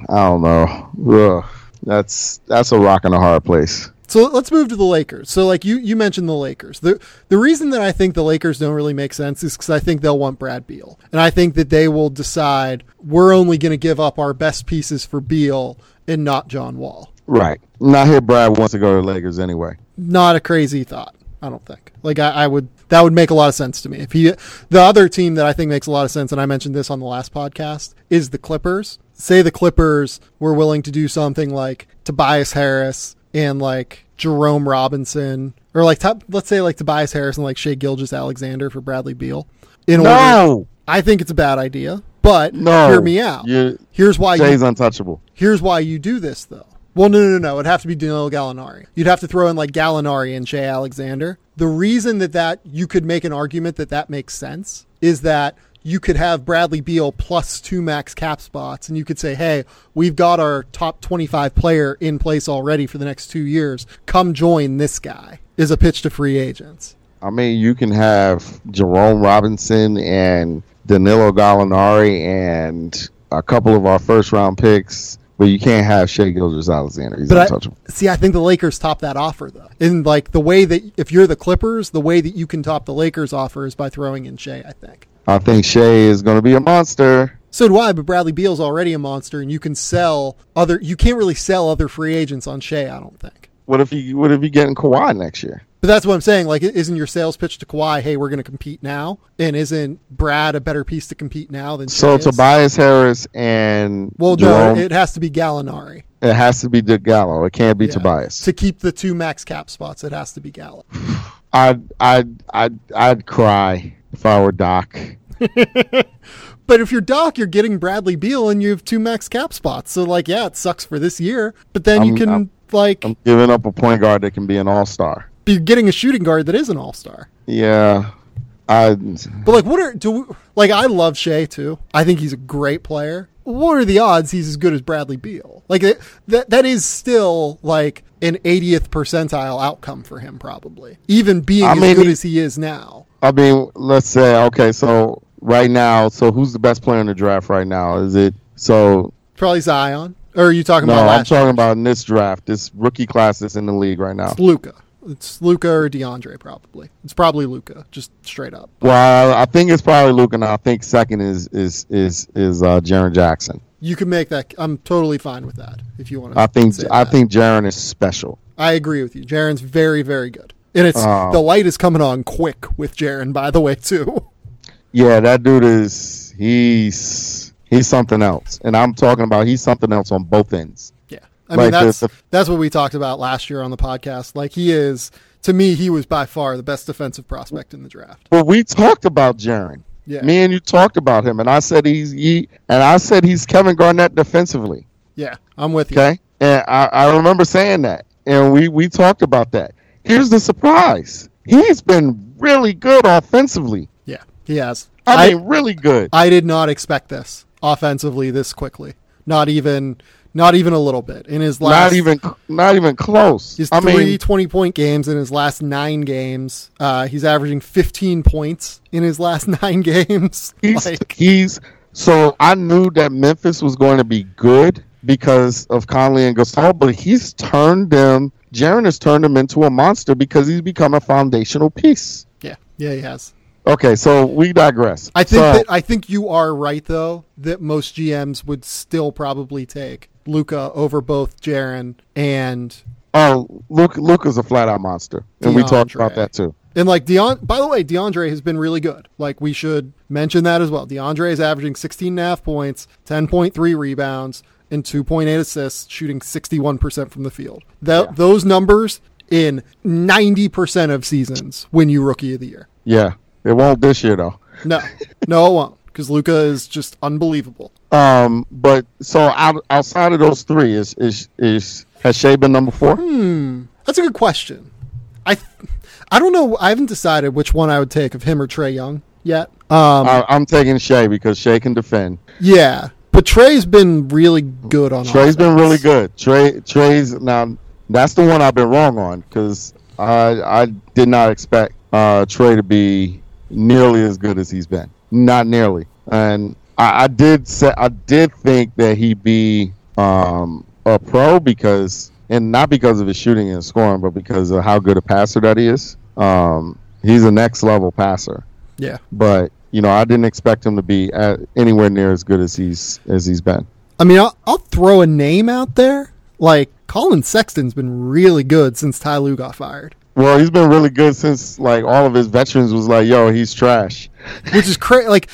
I don't know. Ugh, that's that's a rock and a hard place. So let's move to the Lakers. So like you you mentioned the Lakers. The the reason that I think the Lakers don't really make sense is cuz I think they'll want Brad Beal. And I think that they will decide we're only going to give up our best pieces for Beal and not John Wall. Right. Not here Brad wants to go to the Lakers anyway. Not a crazy thought. I don't think. Like I, I, would that would make a lot of sense to me. If he the other team that I think makes a lot of sense, and I mentioned this on the last podcast, is the Clippers. Say the Clippers were willing to do something like Tobias Harris and like Jerome Robinson or like top, let's say like Tobias Harris and like Shai Gilgeous-Alexander for Bradley Beal. In no! order, I think it's a bad idea. But no, hear me out. You're, here's why Shai's you, untouchable. Here's why you do this though. Well, no, no, no. It'd have to be Danilo Gallinari. You'd have to throw in like Gallinari and Shai Alexander. The reason that that you could make an argument that that makes sense is that you could have Bradley Beal plus two max cap spots, and you could say, hey, we've got our top 25 player in place already for the next two years. Come join this guy, is a pitch to free agents. I mean, you can have Jerome Robinson and Danilo Gallinari and a couple of our first round picks. But you can't have Shai Gilgeous-Alexander. He's but untouchable. I, see, I think the Lakers top that offer though. In like the way that if you're the Clippers, the way that you can top the Lakers offer is by throwing in Shai. I think. I think Shai is going to be a monster. So do I, but Bradley Beal's already a monster, and you can sell other. You can't really sell other free agents on Shai. I don't think. What if you What if you getting Kawhi next year? But that's what I'm saying. Like, isn't your sales pitch to Kawhi, "Hey, we're going to compete now," and isn't Brad a better piece to compete now than? So Shai Tobias Harris and well, Jerome, no, it has to be Gallinari. It has to be the Gallo. It can't be yeah. Tobias. To keep the two max cap spots, it has to be Gallo. I'd I'd I'd I'd cry if I were Doc. but if you're Doc, you're getting Bradley Beal and you have two max cap spots. So like, yeah, it sucks for this year, but then I'm, you can I'm, like I'm giving up a point guard that can be an all star. You're getting a shooting guard that is an all star. Yeah. I, but like, what are do we, like? I love Shai too. I think he's a great player. What are the odds he's as good as Bradley Beal? Like it, that that is still like an 80th percentile outcome for him, probably even being I as mean, good as he is now. I mean, let's say okay, so right now. So who's the best player in the draft right now? Is it so? Probably Zion. Or are you talking no, about? I'm talking year? about in this draft, this rookie class that's in the league right now. It's Luka. It's Luka or DeAndre probably. It's probably Luka, just straight up. Well, I think it's probably Luka, and I think second is is is is uh, Jaren Jackson. You can make that. I'm totally fine with that. If you want to. I think I think Jaren is special. I agree with you. Jaren's very very good, and it's uh, the light is coming on quick with Jaren. By the way, too. Yeah, that dude is he's he's something else, and I'm talking about he's something else on both ends. I like mean that's the, the, that's what we talked about last year on the podcast. Like he is to me, he was by far the best defensive prospect in the draft. Well, we talked about Jaren. Yeah. Me and you talked about him, and I said he's he, and I said he's Kevin Garnett defensively. Yeah, I'm with you. Okay, and I, I remember saying that, and we we talked about that. Here's the surprise: he's been really good offensively. Yeah, he has. I mean, I, really good. I did not expect this offensively this quickly. Not even, not even a little bit. In his last, not even, not even close. His I three mean, 20 point games in his last nine games. Uh, he's averaging 15 points in his last nine games. He's, like, he's so I knew that Memphis was going to be good because of Conley and Gasol, but he's turned them. Jaren has turned him into a monster because he's become a foundational piece. Yeah, yeah, he has. Okay, so we digress. I think so, that I think you are right though that most GMs would still probably take Luka over both Jaren and Oh, Luke Luka's a flat out monster. And DeAndre. we talked about that too. And like Deon, by the way, DeAndre has been really good. Like we should mention that as well. DeAndre is averaging 16 and a half points, 10.3 rebounds, and 2.8 assists, shooting 61% from the field. Yeah. Those numbers in 90% of seasons win you rookie of the year. Yeah, it won't this year though. No, no, it won't because Luka is just unbelievable. Um, but so out, outside of those three, is is is has Shai been number four? Hmm. That's a good question. I, I don't know. I haven't decided which one I would take of him or Trae Young yet. Um, I, I'm taking Shai because Shai can defend. yeah, but Trae's been really good on. Trae's been really good. Trae Trae's now that's the one I've been wrong on because I I did not expect uh, Trae to be nearly as good as he's been. Not nearly, and I, I did say I did think that he'd be um, a pro because and not because of his shooting and scoring, but because of how good a passer that he is. Um, he's a next level passer, Yeah, but you know I didn't expect him to be at, anywhere near as good as he's as he's been. I mean, I'll, I'll throw a name out there. Like Collin Sexton's been really good since Ty Lue got fired, Well, he's been really good since like all of his veterans was like, "Yo, he's trash." which is crazy. Like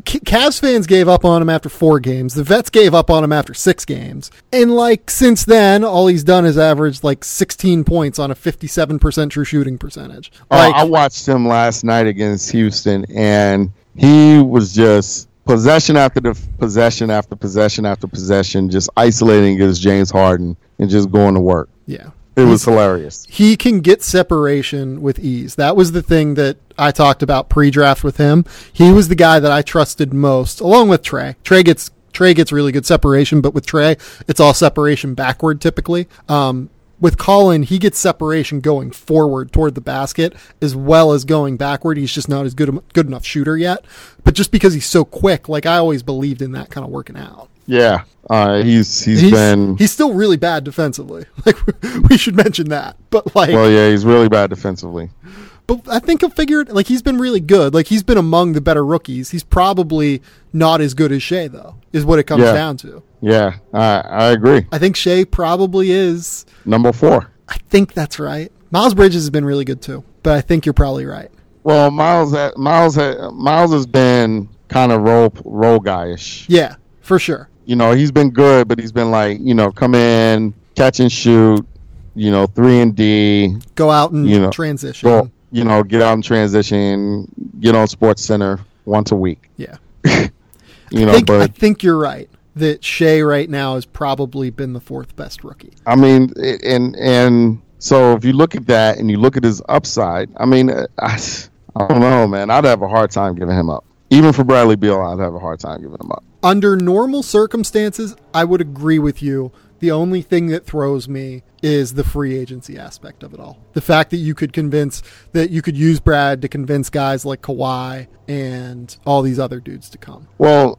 Cavs fans gave up on him after four games. The vets gave up on him after six games. And like since then, all he's done is averaged like 16 points on a 57% true shooting percentage. Uh, I watched him last night against Houston, and he was just possession after the possession after possession after possession, just isolating against James Harden and just going to work. yeah. It was hilarious. he can get separation with ease. That was the thing that I talked about pre-draft with him. He was the guy that I trusted most, along with Trae. Trae gets Trae gets really good separation, but with Trae, it's all separation backward typically. Um, with Collin, he gets separation going forward toward the basket as well as going backward. He's just not as good good enough shooter yet. But just because he's so quick, like I always believed in that kind of working out. Yeah, uh, he's he's He's been he's still really bad defensively. Like we should mention that. But like well, yeah, he's really bad defensively. But I think he'll figure it. Like he's been really good. Like he's been among the better rookies. He's probably not as good as Shai though. Is what it comes Yeah. down to. Yeah, I I agree. I think Shai probably is. Number four. I think that's right. Miles Bridges has been really good too. But I think you're probably right. Well, Miles Miles Miles has been kind of role role guyish. Yeah, for sure. You know, he's been good, but he's been like, you know, come in, catch and shoot, you know, three and D, Go out and You know, transition. go, you know, get out and transition, get on Sports Center once a week, Yeah. you I know. think, I think you're right that Shai right now has probably been the fourth best rookie. I mean, and and so if you look at that and you look at his upside, I mean, uh, I, I don't know, man. I'd have a hard time giving him up. Even for Bradley Beal, I'd have a hard time giving him up. under normal circumstances, I would agree with you. The only thing that throws me is the free agency aspect of it all. The fact that you could convince that you could use Brad to convince guys like Kawhi and all these other dudes to come. Well,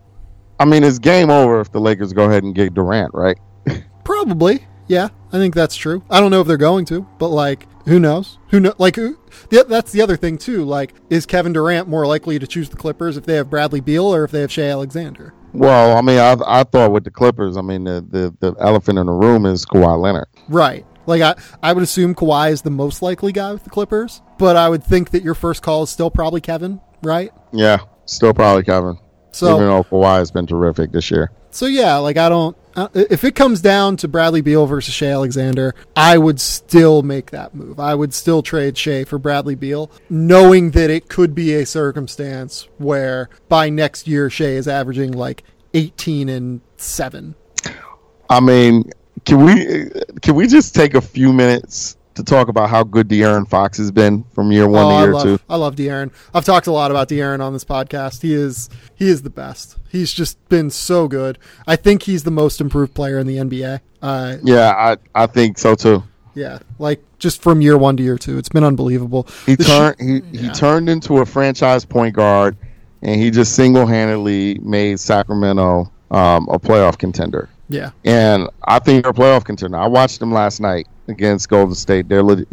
I mean, it's game over if the Lakers go ahead and get Durant, right? Probably. Yeah, I think that's true. I don't know if they're going to, but like, who knows? Who know? Like, who, the, that's the other thing too. Like, is Kevin Durant more likely to choose the Clippers if they have Bradley Beal or if they have Shai Alexander? Well, I mean, I I thought with the Clippers, I mean, the the, the elephant in the room is Kawhi Leonard. Right. Like I, I would assume Kawhi is the most likely guy with the Clippers, but I would think that your first call is still probably Kevin, right? Yeah, still probably Kevin. So, even though Kawhi has been terrific this year. so yeah, like I don't. Uh, if it comes down to Bradley Beal versus Shai Alexander, I would still make that move. I would still trade Shai for Bradley Beal, knowing that it could be a circumstance where by next year Shai is averaging like 18 and seven. I mean, can we can we just take a few minutes to talk about how good De'Aaron Fox has been from year one Oh, to I year love, two? I love De'Aaron. I've talked a lot about De'Aaron on this podcast. He is he is the best. He's just been so good. I think he's the most improved player in the NBA. Uh, Yeah, I I think so too. yeah, like just from year one to year two, it's been unbelievable. He The turned he, he yeah. turned into a franchise point guard, and he just single handedly made Sacramento um, a playoff contender. yeah, and I think they're a playoff contender. I watched them last night against Golden State. They're le-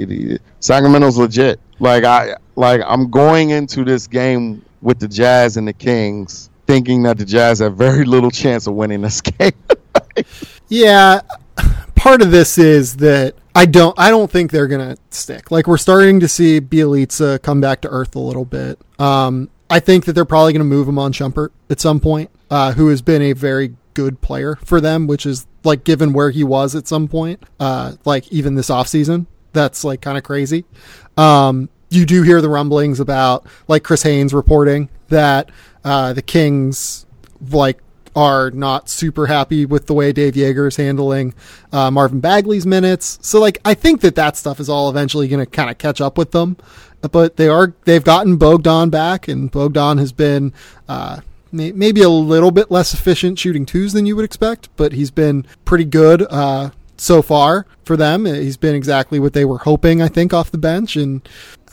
Sacramento's legit. Like I like I'm going into this game with the Jazz and the Kings, thinking that the Jazz have very little chance of winning this game. yeah. Part of this is that I don't. I don't think they're gonna stick. Like we're starting to see Bjelica come back to earth a little bit. Um, I think that they're probably gonna move him on Shumpert at some point, uh, who has been a very good player for them, which is like given where he was at some point, uh, like even this offseason, that's like kind of crazy. Um, you do hear the rumblings about like Chris Haynes reporting that uh, the Kings like are not super happy with the way Dave Joerger is handling uh, Marvin Bagley's minutes. So like I think that that stuff is all eventually going to kind of catch up with them. But they are they've gotten Bogdan back, and Bogdan has been. Uh, maybe a little bit less efficient shooting twos than you would expect, but he's been pretty good uh, so far for them. He's been exactly what they were hoping, I think, off the bench. And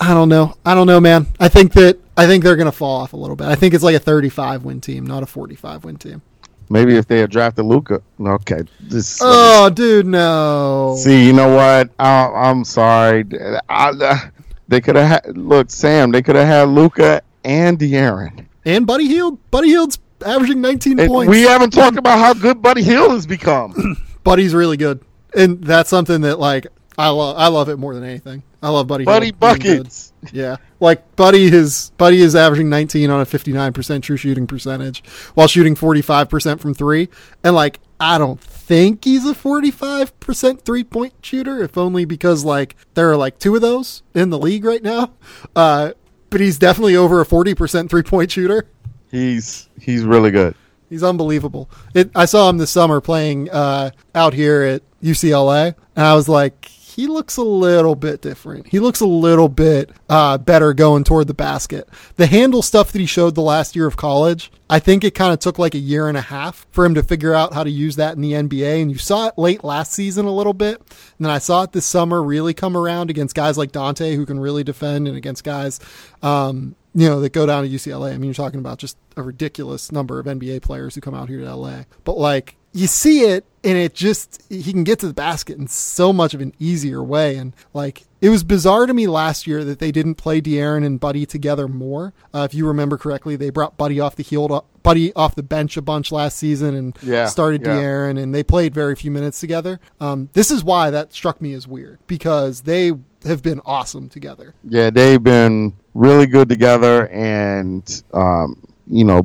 I don't know. I don't know, man. I think that I think they're going to fall off a little bit. I think it's like a 35 win team, not a 45 win team. Maybe if they had drafted Luka. Okay. This, oh, dude, no. See, you know what? I, am sorry. I, they could have had. Look, Sam. They could have had Luka and De'Aaron and Buddy Hield. Buddy Hield's averaging 19 and points. We haven't talked about how good Buddy Hield has become. Buddy's really good, and that's something that like I love. I love it more than anything. I love Buddy. Buddy Hield buckets. Yeah, like Buddy is Buddy is averaging 19 on a 59 percent true shooting percentage while shooting 45 percent from three, and like I don't think he's a 45 percent three point shooter, if only because like there are like two of those in the league right now. Uh, but he's definitely over a 40% three point shooter. He's he's really good. He's unbelievable. It, I saw him this summer playing uh, out here at UCLA, and I was like, he looks a little bit different. He looks a little bit uh, better going toward the basket. The handle stuff that he showed the last year of college, I think it kind of took like a year and a half for him to figure out how to use that in the NBA. And you saw it late last season a little bit. And then I saw it this summer really come around against guys like Dante who can really defend and against guys um, you know, that go down to UCLA. I mean, you're talking about just a ridiculous number of NBA players who come out here to LA. But like, you see it and it just he can get to the basket in so much of an easier way and like it was bizarre to me last year that they didn't play De'Aaron and Buddy together more. Uh, if you remember correctly, they brought Buddy off the heel, Buddy off the bench a bunch last season and yeah, started yeah. De'Aaron, and they played very few minutes together. Um, this is why that struck me as weird because they have been awesome together. Yeah, they've been really good together, and um, you know,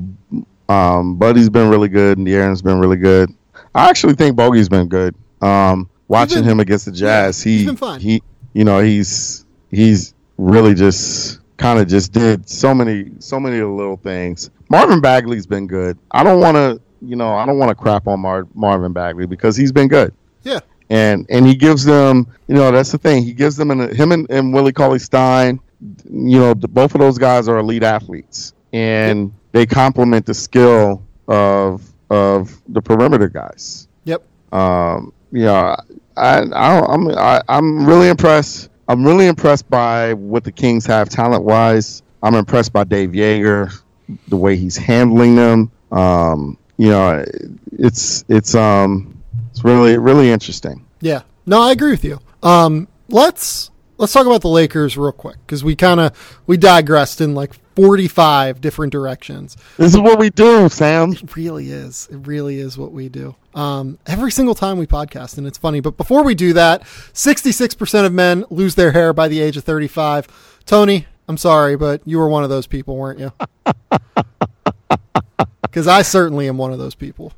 um, Buddy's been really good, and De'Aaron's been really good. I actually think Bogey's been good. Um, watching been, him against the Jazz, yeah, he he you know he's he's really just kind of just did so many so many little things. Marvin Bagley's been good. I don't want to you know I don't want to crap on Mar- Marvin Bagley because he's been good. Yeah. And and he gives them you know that's the thing he gives them an, him and, and Willie Cauley Stein you know both of those guys are elite athletes and they complement the skill of of the perimeter guys. Yep. Um, yeah, I, I I'm I, I'm really impressed. I'm really impressed by what the Kings have talent wise. I'm impressed by Dave Joerger, the way he's handling them. Um, you know, it's it's um it's really really interesting. Yeah. No, I agree with you. Um, let's let's talk about the Lakers real quick because we kind of we digressed in like 45 different directions. This is what we do, Sam. It really is. It really is what we do. Um, every single time we podcast, and it's funny. But before we do that, 66% of men lose their hair by the age of 35. Tony, I'm sorry, but you were one of those people, weren't you? Because I certainly am one of those people.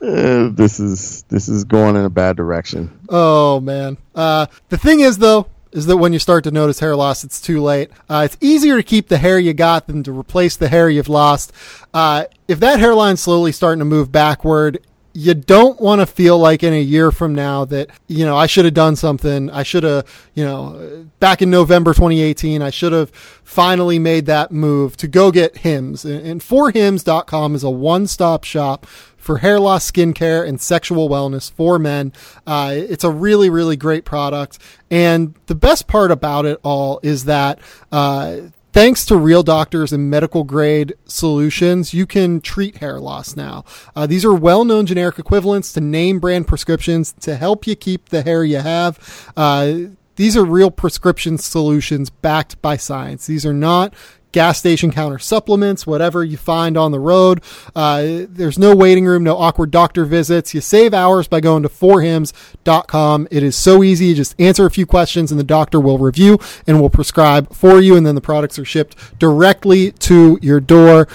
Uh, this is this is going in a bad direction. Oh man. Uh, the thing is, though, is that when you start to notice hair loss, it's too late. Uh, it's easier to keep the hair you got than to replace the hair you've lost. Uh, if that hairline's slowly starting to move backward, you don't want to feel like in a year from now that, you know, I should have done something. I should have, you know, back in November 2018, I should have finally made that move to go get Hims. And, and forhims.com is a one stop shop for hair loss, skincare, and sexual wellness for men. Uh, it's a really, really great product. And the best part about it all is that, uh, Thanks to real doctors and medical grade solutions, you can treat hair loss now. Uh, these are well known generic equivalents to name brand prescriptions to help you keep the hair you have. Uh, these are real prescription solutions backed by science. These are not gas station counter supplements, whatever you find on the road. Uh, there's no waiting room, no awkward doctor visits. You save hours by going to forhims.com. It is so easy. You just answer a few questions and the doctor will review and will prescribe for you. And then the products are shipped directly to your door.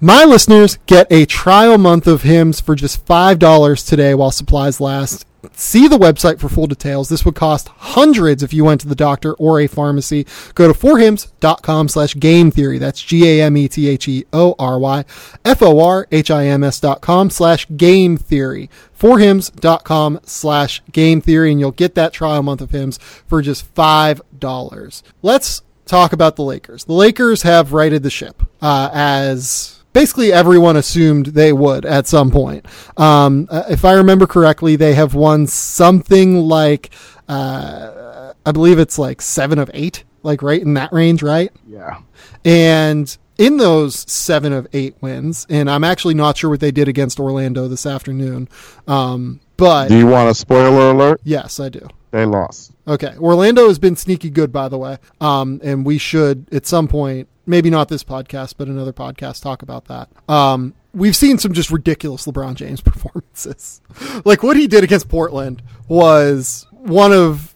My listeners get a trial month of Hims for just $5 today while supplies last. See the website for full details. This would cost hundreds if you went to the doctor or a pharmacy. Go to forhims.com slash game theory. That's G-A-M-E-T-H-E-O-R-Y F-O-R-H-I-M-S dot com slash game theory. Forhims.com slash game theory and you'll get that trial month of Hims for just $5. Let's talk about the Lakers. The Lakers have righted the ship uh, as basically everyone assumed they would at some point. Um, uh, if I remember correctly, they have won something like, uh, I believe it's like seven of eight, like right in that range, right? Yeah. And in those seven of eight wins, and I'm actually not sure what they did against Orlando this afternoon. Um, but do you want a spoiler alert? Yes, I do. They lost. Okay. Orlando has been sneaky good, by the way. Um, and we should at some point maybe not this podcast, but another podcast talk about that. Um, we've seen some just ridiculous LeBron James performances. like what he did against Portland was one of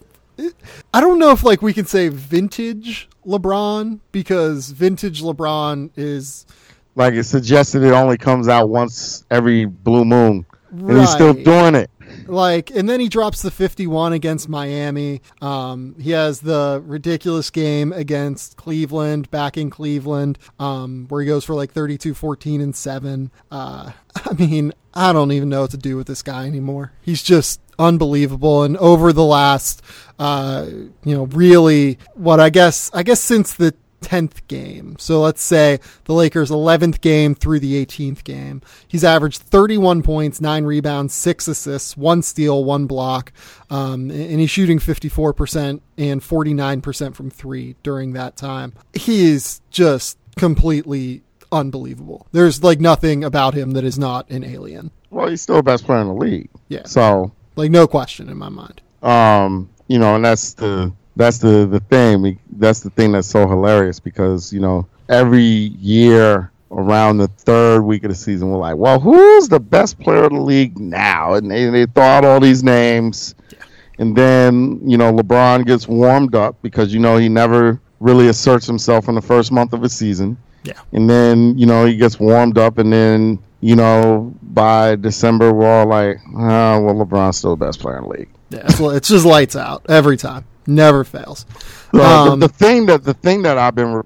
I don't know if like we can say vintage LeBron because vintage LeBron is like it suggested it only comes out once every blue moon and he's still doing it like, and then he drops the 51 against Miami. Um, he has the ridiculous game against Cleveland, back in Cleveland, um, where he goes for like 32, 14, and 7. Uh, I mean, I don't even know what to do with this guy anymore. He's just unbelievable. And over the last, uh, you know, really what I guess, I guess since the 10th game. So let's say the Lakers' 11th game through the 18th game. He's averaged 31 points, 9 rebounds, 6 assists, 1 steal, 1 block. Um, and he's shooting 54% and 49% from 3 during that time. He is just completely unbelievable. There's like nothing about him that is not an alien. Well, he's still the best player in the league. Yeah. So, like, no question in my mind. Um, you know, and that's the that's the the thing. That's the thing that's so hilarious because you know every year around the third week of the season, we're like, well, who's the best player of the league now? And they, they throw out all these names, yeah. and then you know LeBron gets warmed up because you know he never really asserts himself in the first month of a season. Yeah, and then you know he gets warmed up, and then you know by December we're all like, oh, well, LeBron's still the best player in the league. Yeah, it's just lights out every time. Never fails. um, the, the, thing that the thing that I've been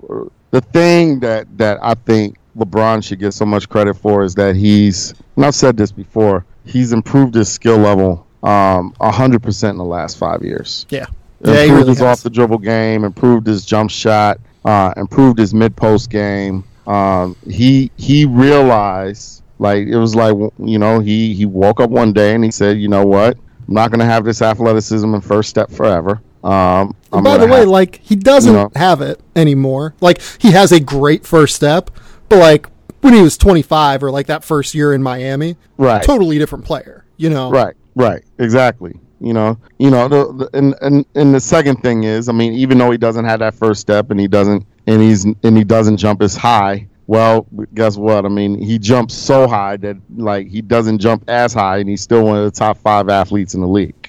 the thing that that I think LeBron should get so much credit for is that he's and I've said this before he's improved his skill level um hundred percent in the last five years. Yeah, yeah, improved really his off the dribble game, improved his jump shot, uh, improved his mid post game. Um, he he realized like it was like you know he he woke up one day and he said you know what I'm not going to have this athleticism and first step forever. Um, by the way, have, like he doesn't you know, have it anymore. Like he has a great first step, but like when he was 25 or like that first year in Miami, right, totally different player. You know, right, right, exactly. You know, you know, the, the, and and and the second thing is, I mean, even though he doesn't have that first step and he doesn't and he's and he doesn't jump as high. Well, guess what? I mean, he jumps so high that like he doesn't jump as high, and he's still one of the top five athletes in the league.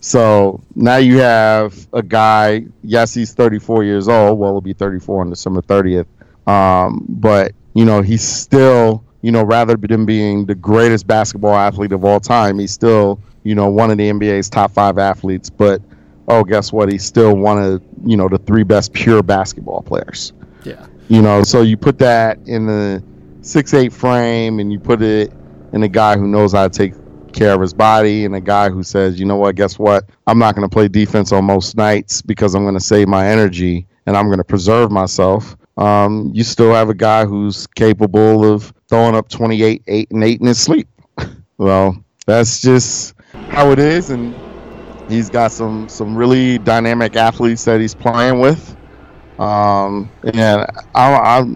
So now you have a guy. Yes, he's 34 years old. Well, he'll be 34 on December 30th. Um, but you know, he's still, you know, rather than being the greatest basketball athlete of all time, he's still, you know, one of the NBA's top five athletes. But oh, guess what? He's still one of, you know, the three best pure basketball players. Yeah. You know, so you put that in the six eight frame, and you put it in a guy who knows how to take care of his body and a guy who says, you know what, guess what? I'm not going to play defense on most nights because I'm going to save my energy and I'm going to preserve myself. Um, you still have a guy who's capable of throwing up 28, 8, and 8 in his sleep. well, that's just how it is. And he's got some, some really dynamic athletes that he's playing with. Um, and I, I,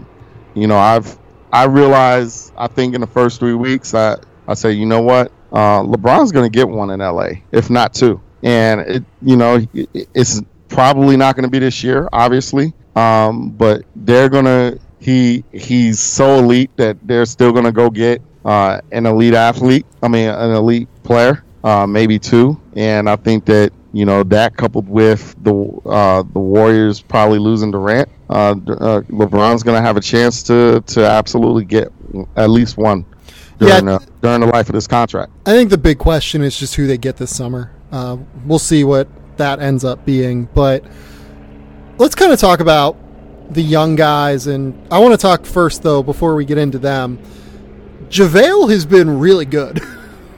you know, I've, I realized, I think in the first three weeks, I, I say, you know what? Uh, LeBron's going to get one in LA, if not two. And it, you know, it, it's probably not going to be this year, obviously. Um, but they're gonna he he's so elite that they're still gonna go get uh, an elite athlete. I mean, an elite player, uh, maybe two. And I think that you know that coupled with the uh, the Warriors probably losing Durant, uh, uh, LeBron's gonna have a chance to to absolutely get at least one during Yeah. uh, during the life of this contract. I think the big question is just who they get this summer. Uh, we'll see what that ends up being, but let's kind of talk about the young guys. And I want to talk first, though, before we get into them. JaVale has been really good.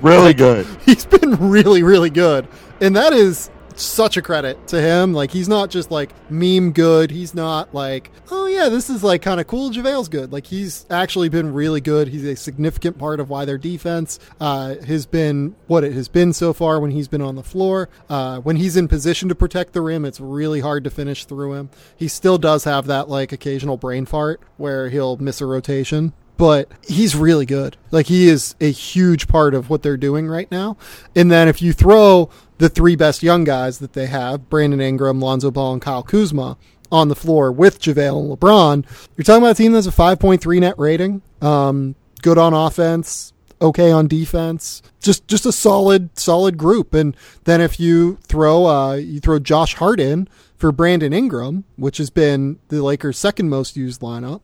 Really good. he's been really, really good. And that is such a credit to him. Like, he's not just like meme good. He's not like, oh, yeah, this is like kind of cool. JaVale's good. Like, he's actually been really good. He's a significant part of why their defense uh, has been what it has been so far when he's been on the floor. Uh, when he's in position to protect the rim, it's really hard to finish through him. He still does have that like occasional brain fart where he'll miss a rotation but he's really good. Like he is a huge part of what they're doing right now. And then if you throw the three best young guys that they have, Brandon Ingram, Lonzo Ball, and Kyle Kuzma, on the floor with JaVale and LeBron, you're talking about a team that's a 5.3 net rating, um, good on offense, okay on defense. Just just a solid solid group. And then if you throw uh, you throw Josh Hart in for Brandon Ingram, which has been the Lakers' second most used lineup,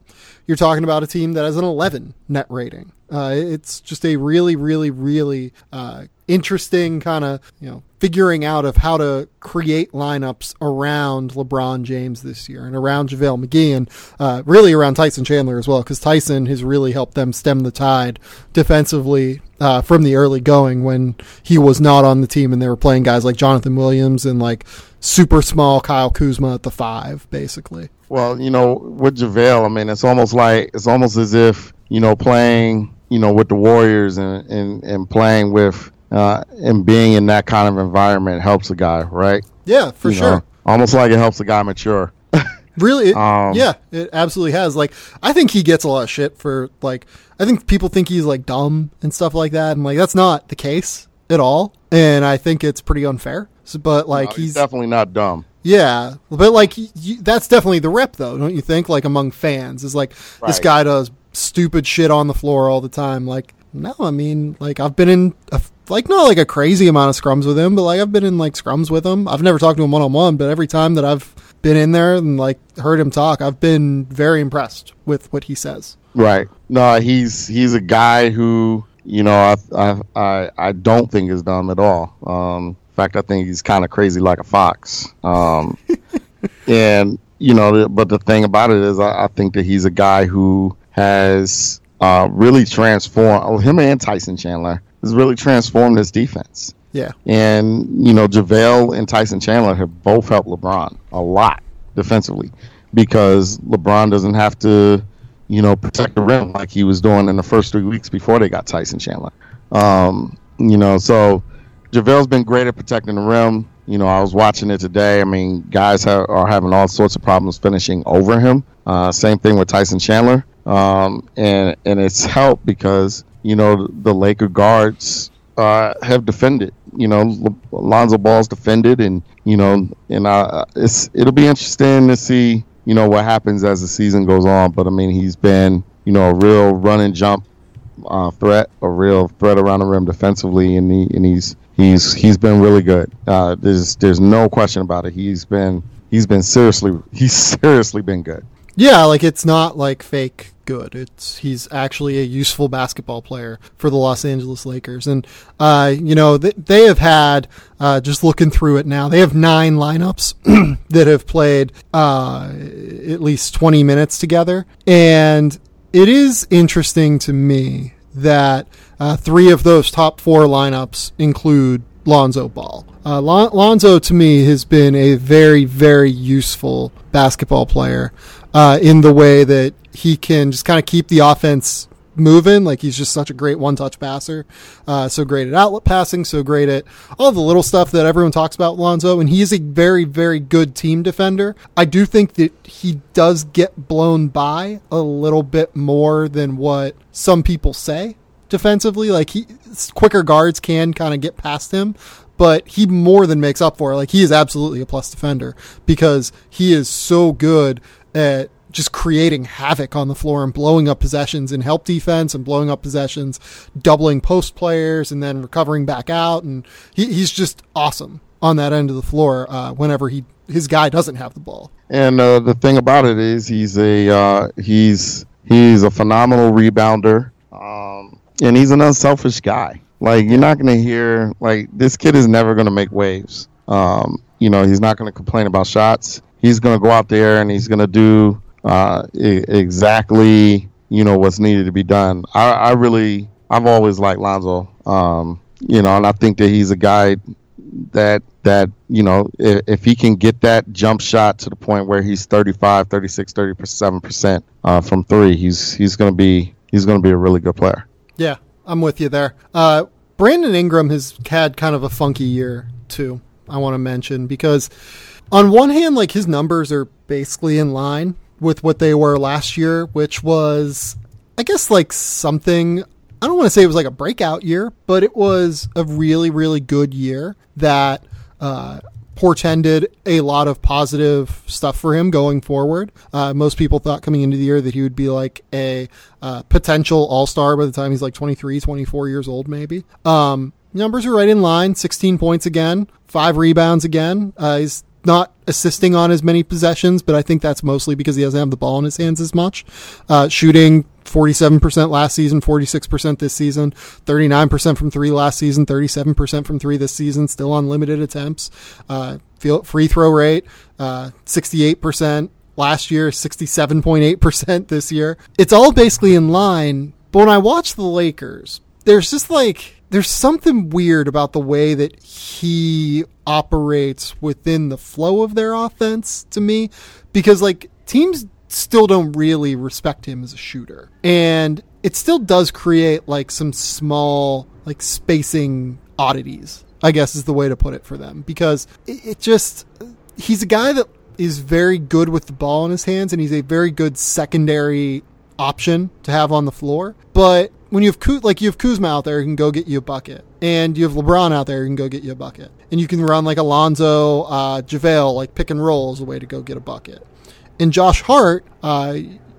you're talking about a team that has an 11 net rating. Uh, it's just a really, really, really uh, interesting kind of you know figuring out of how to create lineups around LeBron James this year and around JaVale McGee and uh, really around Tyson Chandler as well because Tyson has really helped them stem the tide defensively uh, from the early going when he was not on the team and they were playing guys like Jonathan Williams and like super small Kyle Kuzma at the five basically. Well, you know, with JaVale, I mean, it's almost like it's almost as if you know playing, you know, with the Warriors and and, and playing with uh, and being in that kind of environment helps a guy, right? Yeah, for You sure. know, almost like it helps a guy mature. Really, it, Um, yeah, it absolutely has. Like, I think he gets a lot of shit for like. I think people think he's like dumb and stuff like that, and like that's not the case at all. And I think it's pretty unfair. But like No, he's, definitely not dumb. yeah, but like he, that's definitely the rep though, don't you think? Like among fans, is like this guy does stupid shit on the floor all the time. Like, no, I mean, like I've been in a, like not like a crazy amount of scrums with him, but like I've been in like scrums with him. I've never talked to him one on one, but every time that I've been in there and like heard him talk, I've been very impressed with what he says. Right. No, he's he's a guy who you know I I I, I don't think is dumb at all. Um, fact, I think he's kind of crazy like a fox. Um, and you know, the- but the thing about it is, I, I think that he's a guy who has uh, really transformed oh, him and Tyson Chandler has really transformed this defense. Yeah, And, you know, JaVale and Tyson Chandler have both helped LeBron a lot defensively because LeBron doesn't have to, you know, protect the rim like he was doing in the first three weeks before they got Tyson Chandler. Um, you know, so JaVale's been great at protecting the rim. You know, I was watching it today. I mean, guys are having all sorts of problems finishing over him. Uh, same thing with Tyson Chandler. Um, and, and it's helped because, you know, the Laker guards uh, have defended. You know, Lonzo Ball's defended, and you know, and uh, it's it'll be interesting to see you know what happens as the season goes on. But I mean, he's been you know a real run and jump uh, threat, a real threat around the rim defensively, and he and he's he's he's been really good. Uh, there's there's no question about it. He's been he's been seriously he's seriously been good. yeah, like it's not like fake good. It's he's actually a useful basketball player for the Los Angeles Lakers, and uh, you know they, they have had uh, just looking through it now. They have nine lineups that have played uh, at least twenty minutes together, and it is interesting to me that uh, three of those top four lineups include Lonzo Ball. Uh, Lon- Lonzo, to me, has been a very, very useful basketball player uh, in the way that he can just kind of keep the offense moving. Like he's just such a great one-touch passer, uh, so great at outlet passing, so great at all the little stuff that everyone talks about Lonzo. And he is a very, very good team defender. I do think that he does get blown by a little bit more than what some people say defensively. Like he quicker guards can kind of get past him, but he more than makes up for it. Like he is absolutely a plus defender because he is so good at just creating havoc on the floor and blowing up possessions and help defense and blowing up possessions, doubling post players and then recovering back out. And he, he's just awesome on that end of the floor uh, whenever he his guy doesn't have the ball. And uh, the thing about it is, he's a uh, he's he's a phenomenal rebounder, um, and he's an unselfish guy. Like you're not gonna hear like this kid is never gonna make waves. Um, you know, he's not gonna complain about shots. He's gonna go out there and he's gonna do uh, exactly you know what's needed to be done. I, I really I've always liked Lonzo. Um, you know, and I think that he's a guy that that you know if, if he can get that jump shot to the point where he's 35 36 37 percent uh, from three he's he's going to be he's to be a really good player Yeah, I'm with you there. Uh, Brandon Ingram has had kind of a funky year too. I want to mention because on one hand, like his numbers are basically in line with what they were last year, which was, I guess, like something. I don't want to say it was like a breakout year, but it was a really, really good year that uh, portended a lot of positive stuff for him going forward. Uh, most people thought coming into the year that he would be like a uh, potential all star by the time he's like 23, 24 years old, maybe. Um, numbers are right in line 16 points again, five rebounds again. Uh, he's not assisting on as many possessions, but I think that's mostly because he doesn't have the ball in his hands as much. Uh, shooting 47% last season, 46% this season, 39% from three last season, 37% from three this season, still on limited attempts. Uh, free throw rate, uh, 68% last year, 67.8% this year. It's all basically in line. But when I watch the Lakers, there's just like, there's something weird about the way that he operates within the flow of their offense to me because like teams still don't really respect him as a shooter. And it still does create like some small like spacing oddities i guess is the way to put it for them. Because it, it just he's a guy that is very good with the ball in his hands and he's a very good secondary option to have on the floor. But when you have like you have Kuzma out there who can go get you a bucket, and you have LeBron out there who can go get you a bucket, and you can run like Alonzo, uh, JaVale, like pick and roll as a way to go get a bucket, and Josh Hart, uh,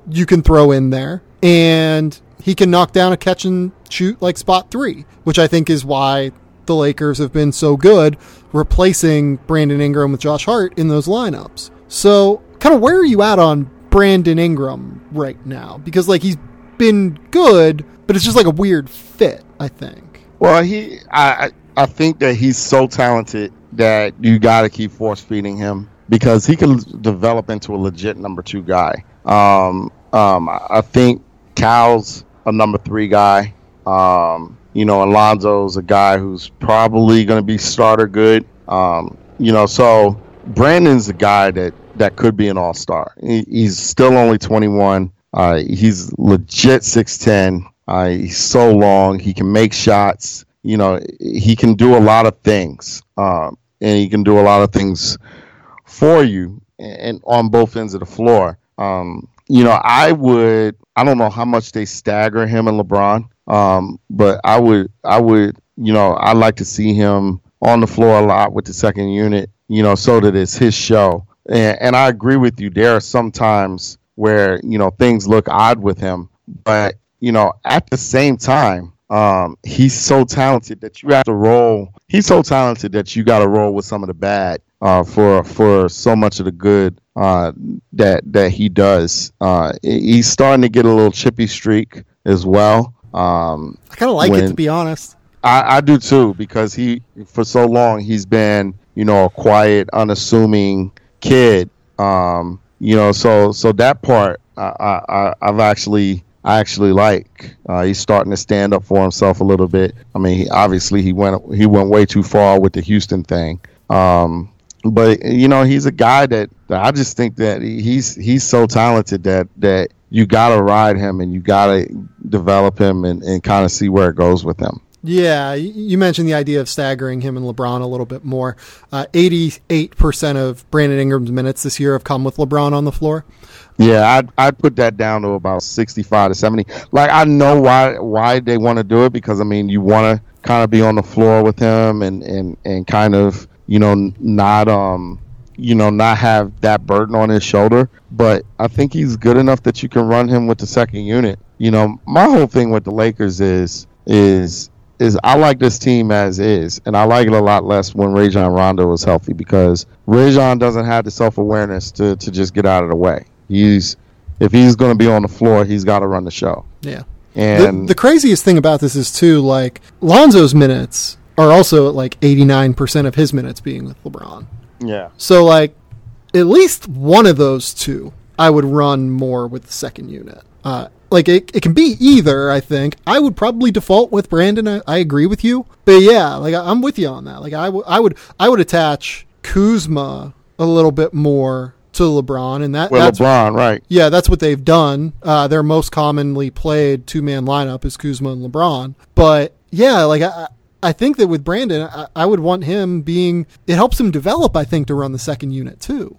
you can throw in there, and he can knock down a catch and shoot like spot three, which I think is why the Lakers have been so good replacing Brandon Ingram with Josh Hart in those lineups. So, kind of where are you at on Brandon Ingram right now? Because like he's been good, but it's just like a weird fit. I think. Well, he, I, I think that he's so talented that you got to keep force feeding him because he can develop into a legit number two guy. Um, um, I think Cal's a number three guy. Um, you know, Alonzo's a guy who's probably going to be starter good. Um, you know, so Brandon's a guy that that could be an all star. He, he's still only 21. Uh, he's legit 6'10. Uh, he's so long. He can make shots. You know, he can do a lot of things, um, and he can do a lot of things for you, and on both ends of the floor. Um, you know, I would. I don't know how much they stagger him and LeBron, um, but I would. I would. You know, I like to see him on the floor a lot with the second unit. You know, so that it's his show. And, and I agree with you. There are some times where you know things look odd with him, but you know, at the same time, um, he's so talented that you have to roll. He's so talented that you got to roll with some of the bad uh, for for so much of the good uh, that that he does. Uh, he's starting to get a little chippy streak as well. Um, I kind of like when- it to be honest. I, I do too because he for so long he's been you know a quiet, unassuming kid. Um, you know, so so that part I, I, I- I've actually I actually like. Uh, he's starting to stand up for himself a little bit. I mean, he, obviously he went he went way too far with the Houston thing. Um, but you know, he's a guy that, that I just think that he's he's so talented that that you gotta ride him and you gotta develop him and, and kind of see where it goes with him. Yeah, you mentioned the idea of staggering him and LeBron a little bit more. Uh, 88% of Brandon Ingram's minutes this year have come with LeBron on the floor. Yeah, I'd I'd put that down to about sixty five to seventy. Like I know why why they want to do it because I mean you want to kind of be on the floor with him and and and kind of you know not um you know, not have that burden on his shoulder. But I think he's good enough that you can run him with the second unit. You know, my whole thing with the Lakers is is is I like this team as is, and I like it a lot less when Rajon Rondo is healthy because Rajon doesn't have the self awareness to to just get out of the way. He's if he's going to be on the floor, he's got to run the show. Yeah. And the, the craziest thing about this is too like Lonzo's minutes are also at like 89% of his minutes being with LeBron. yeah, So like at least one of those two I would run more with the second unit. Uh, like it, it can be either, I think. I would probably default with Brandon. I, I agree with you. But yeah, like I, I'm with you on that. Like I, w- I would I would attach Kuzma a little bit more to LeBron and that with that's LeBron, right? yeah, that's what they've done. Uh, their most commonly played two man lineup is Kuzma and LeBron. But yeah, like I, I think that with Brandon, I, I would want him being. It helps him develop. I think to run the second unit too.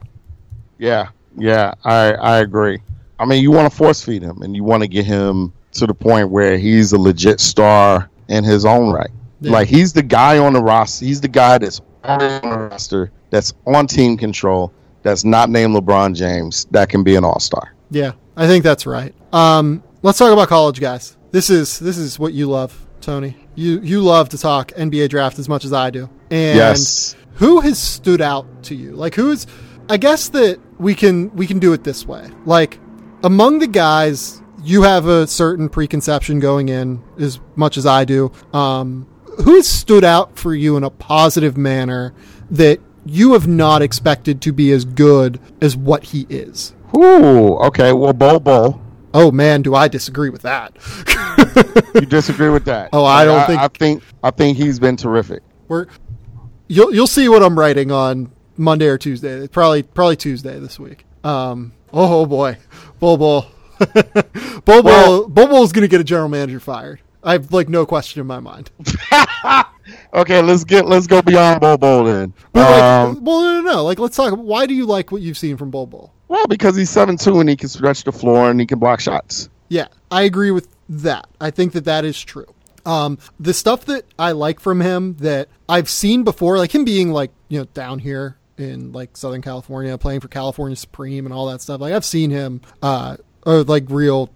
Yeah, yeah, I I agree. I mean, you want to force feed him, and you want to get him to the point where he's a legit star in his own right. Yeah. Like he's the guy on the roster. He's the guy that's on the roster. That's on team control. That's not named LeBron James. That can be an all star. Yeah, I think that's right. Um, let's talk about college guys. This is this is what you love, Tony. You you love to talk NBA draft as much as I do. And Yes. who has stood out to you? Like who's I guess that we can we can do it this way. Like among the guys you have a certain preconception going in as much as I do. Um who has stood out for you in a positive manner that you have not expected to be as good as what he is? Ooh, okay. Well, Bol Bol, Oh man, do I disagree with that? you disagree with that? Oh, I don't I, think- I think I think he's been terrific. We're you'll you'll see what I'm writing on Monday or Tuesday. Probably probably Tuesday this week. Um, oh boy, Bol Bol, Bol Bol, Well- Bol's gonna get a general manager fired. I have like no question in my mind. Okay, let's get let's go beyond Bol Bol then. But like, Um, well, no, no, no. Like, let's talk. Why do you like what you've seen from Bol Bol? well, because he's seven two and he can stretch the floor and he can block shots. Yeah, I agree with that. I think that that is true. Um, the stuff that I like from him that I've seen before, like him being like you know down here in like Southern California, playing for California Supreme and all that stuff. Like I've seen him, uh, or like real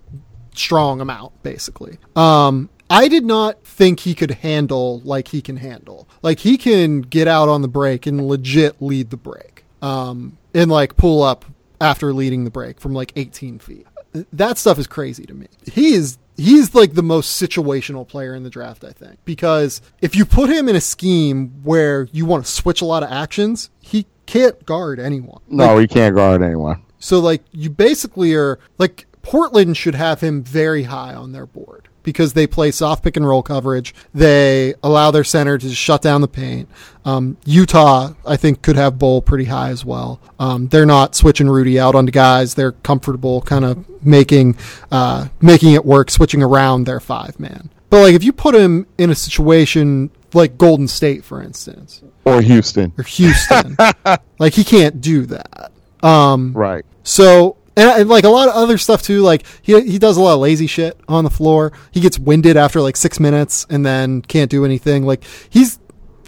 strong amount basically. Um, I did not think he could handle like he can handle. Like he can get out on the break and legit lead the break. Um, and like pull up after leading the break from like 18 feet. That stuff is crazy to me. He is he's like the most situational player in the draft, I think, because if you put him in a scheme where you want to switch a lot of actions, he can't guard anyone. No, he can't guard anyone. So like you basically are like Portland should have him very high on their board because they play soft pick and roll coverage. They allow their center to shut down the paint. Um, Utah, I think, could have Bol pretty high as well. Um, they're not switching Rudy out onto guys. They're comfortable, kind of making uh, making it work, switching around their five man. But like if you put him in a situation like Golden State, for instance, Or Houston. or Houston, like he can't do that. Um, Right. so and, and like a lot of other stuff too. Like he he does a lot of lazy shit on the floor. He gets winded after like six minutes and then can't do anything. Like he's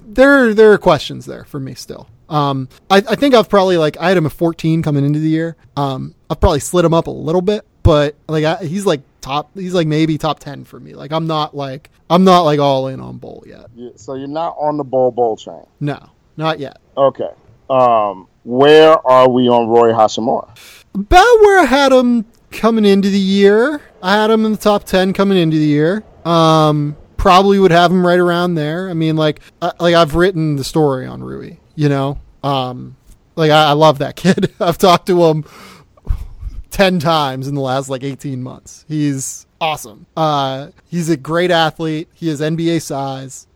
there. There are questions there for me still. Um, I, I think I've probably like I had him at 14 coming into the year. Um, I've probably slid him up a little bit, but like I, he's like top. He's like maybe top 10 for me. Like I'm not like I'm not like all in on Bol yet. So you're not on the Bol Bol train. No, not yet. Okay. Um, where are we on Rui Hachimura? About where I had him coming into the year. I had him in the top ten coming into the year. Um, probably would have him right around there. I mean, like, I, like I've written the story on Rui. You know, um, like I, I love that kid. I've talked to him ten times in the last like eighteen months. He's awesome. Uh, he's a great athlete. He has NBA size.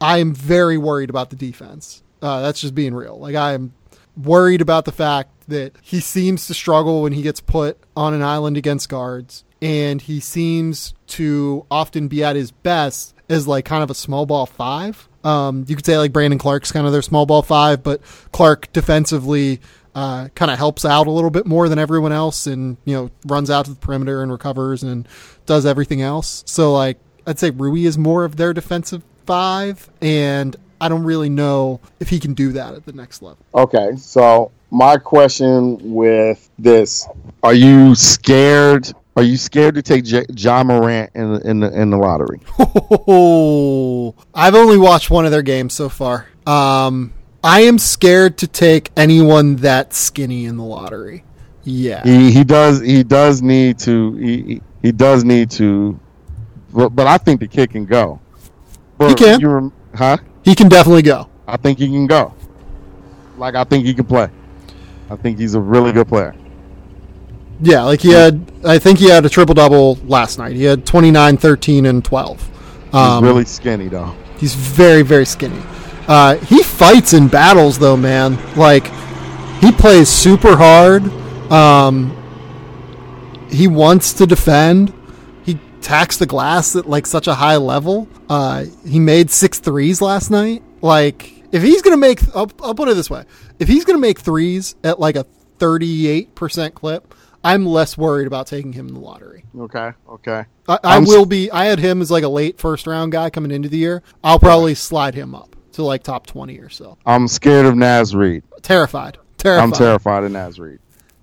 I am very worried about the defense. Uh, that's just being real. Like I am worried about the fact that he seems to struggle when he gets put on an island against guards, and he seems to often be at his best as like kind of a small ball five. Um, you could say like Brandon Clarke's kind of their small ball five, but Clark defensively uh, kind of helps out a little bit more than everyone else, and you know runs out to the perimeter and recovers and does everything else. So like I'd say Rui is more of their defensive five, and I don't really know if he can do that at the next level. Okay, so my question with this: Are you scared? Are you scared to take J- Ja Morant in the, in the in the lottery? Oh, I've only watched one of their games so far. Um, I am scared to take anyone that skinny in the lottery. Yeah, He he does he does need to he he- does need to, but, but I think the kid can go. But he can. You rem- huh? He can definitely go. I think he can go. Like I think he can play. I think he's a really good player. Yeah, like he had, I think he had a triple double last night. He had 29, 13, and 12. He's Um, really skinny though. He's very, very skinny. Uh, he fights in battles, though, man. Like, he plays super hard. Um, he wants to defend. He tacks the glass at like such a high level. Uh, he made six threes last night. Like, if he's gonna make, I'll, I'll put it this way: if he's gonna make threes at like a thirty-eight percent clip, I'm less worried about taking him in the lottery. Okay, okay. I, I will be. I had him as like a late first round guy coming into the year. I'll probably slide him up to like top twenty or so. I'm scared of Naz Reid. Terrified. Terrified. I'm terrified of Naz Reid.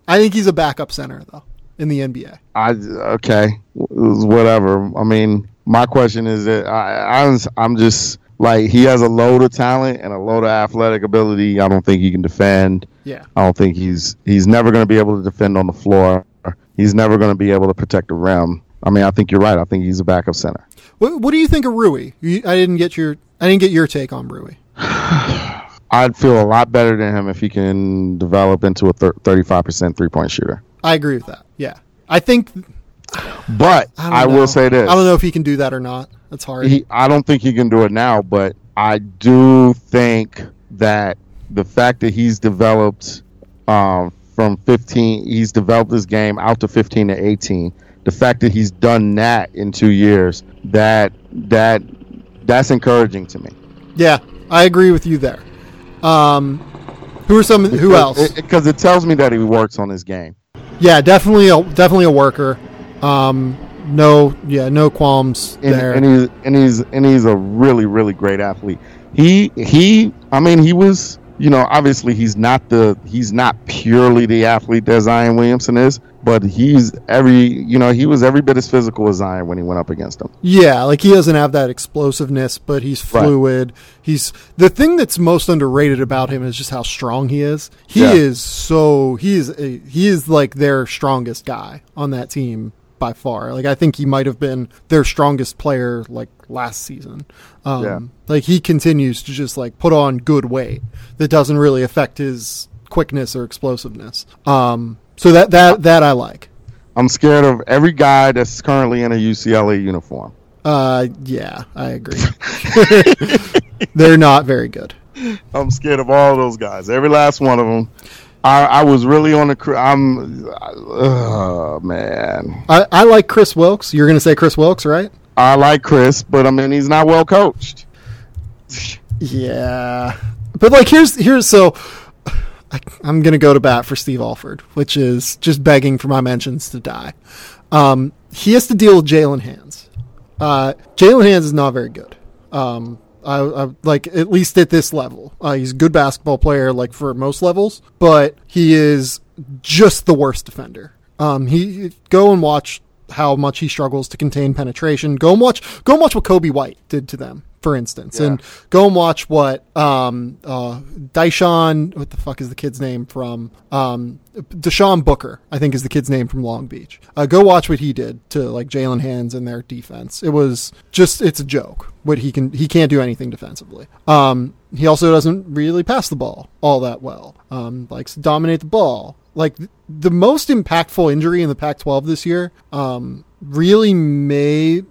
I think he's a backup center though in the NBA. I okay, whatever. I mean, my question is that I, I I'm just like he has a load of talent and a load of athletic ability. I don't think he can defend. Yeah. I don't think he's he's never going to be able to defend on the floor. He's never going to be able to protect the rim. I mean, I think you're right. I think he's a backup center. What, what do you think of Rui? You, I didn't get your. I didn't get your take on Rui. I'd feel a lot better than him if he can develop into a thir- 35% three point shooter. I agree with that. Yeah. I think. But I, I, will say this: I don't know if he can do that or not. That's hard. he, I don't think he can do it now, but I do think that the fact that he's developed um, from 15, he's developed his game out to 15 to 18. The fact that he's done that in two years, that that that's encouraging to me. yeah, I agree with you there. Um, who are some? Who else? Because it, tells me that he works on his game. Yeah, definitely a definitely a worker. Um, no, yeah, no qualms and, there. and he's and he's and he's a really really great athlete. He he I mean he was you know obviously he's not the he's not purely the athlete that Zion Williamson is, but he's every you know he was every bit as physical as Zion when he went up against him. Yeah, like he doesn't have that explosiveness, but he's Right. fluid. He's the thing that's most underrated about him is just how strong he is. He Yeah. is so he is a, he is like their strongest guy on that team by far. Like I think he might have been their strongest player like last season. Um, Yeah. Like he continues to just like put on good weight that doesn't really affect his quickness or explosiveness. Um, so that that that I like. I'm scared of every guy that's currently in a UCLA uniform. Uh, yeah, I agree. They're not very good. I'm scared of all those guys, every last one of them. I, I was really on the. cr- I'm. Oh man, I, I like Kris Wilkes. You're going to say Kris Wilkes, right? I like Kris, but I mean he's not well coached. Yeah, but like here's here's so I, I'm going to go to bat for Steve Alford, which is just begging for my mentions to die. Um, he has to deal with Jaylen Hands. Uh, Jaylen Hands is not very good. Um, I, I like at least at this level. Uh, he's a good basketball player, like for most levels, but he is just the worst defender. Um, he go and watch how much he struggles to contain penetration. Go and watch go and watch what Coby White did to them, for instance, and go and watch what um uh Daishan what the fuck is the kid's name from um Deishuan Booker I think is the kid's name from Long Beach. Uh, go watch what he did to like Jaylen Hands and their defense. It was just it's a joke what he can he can't do anything defensively. Um, he also doesn't really pass the ball all that well. Um, likes to dominate the ball like the most impactful injury in the Pac-12 this year um, really may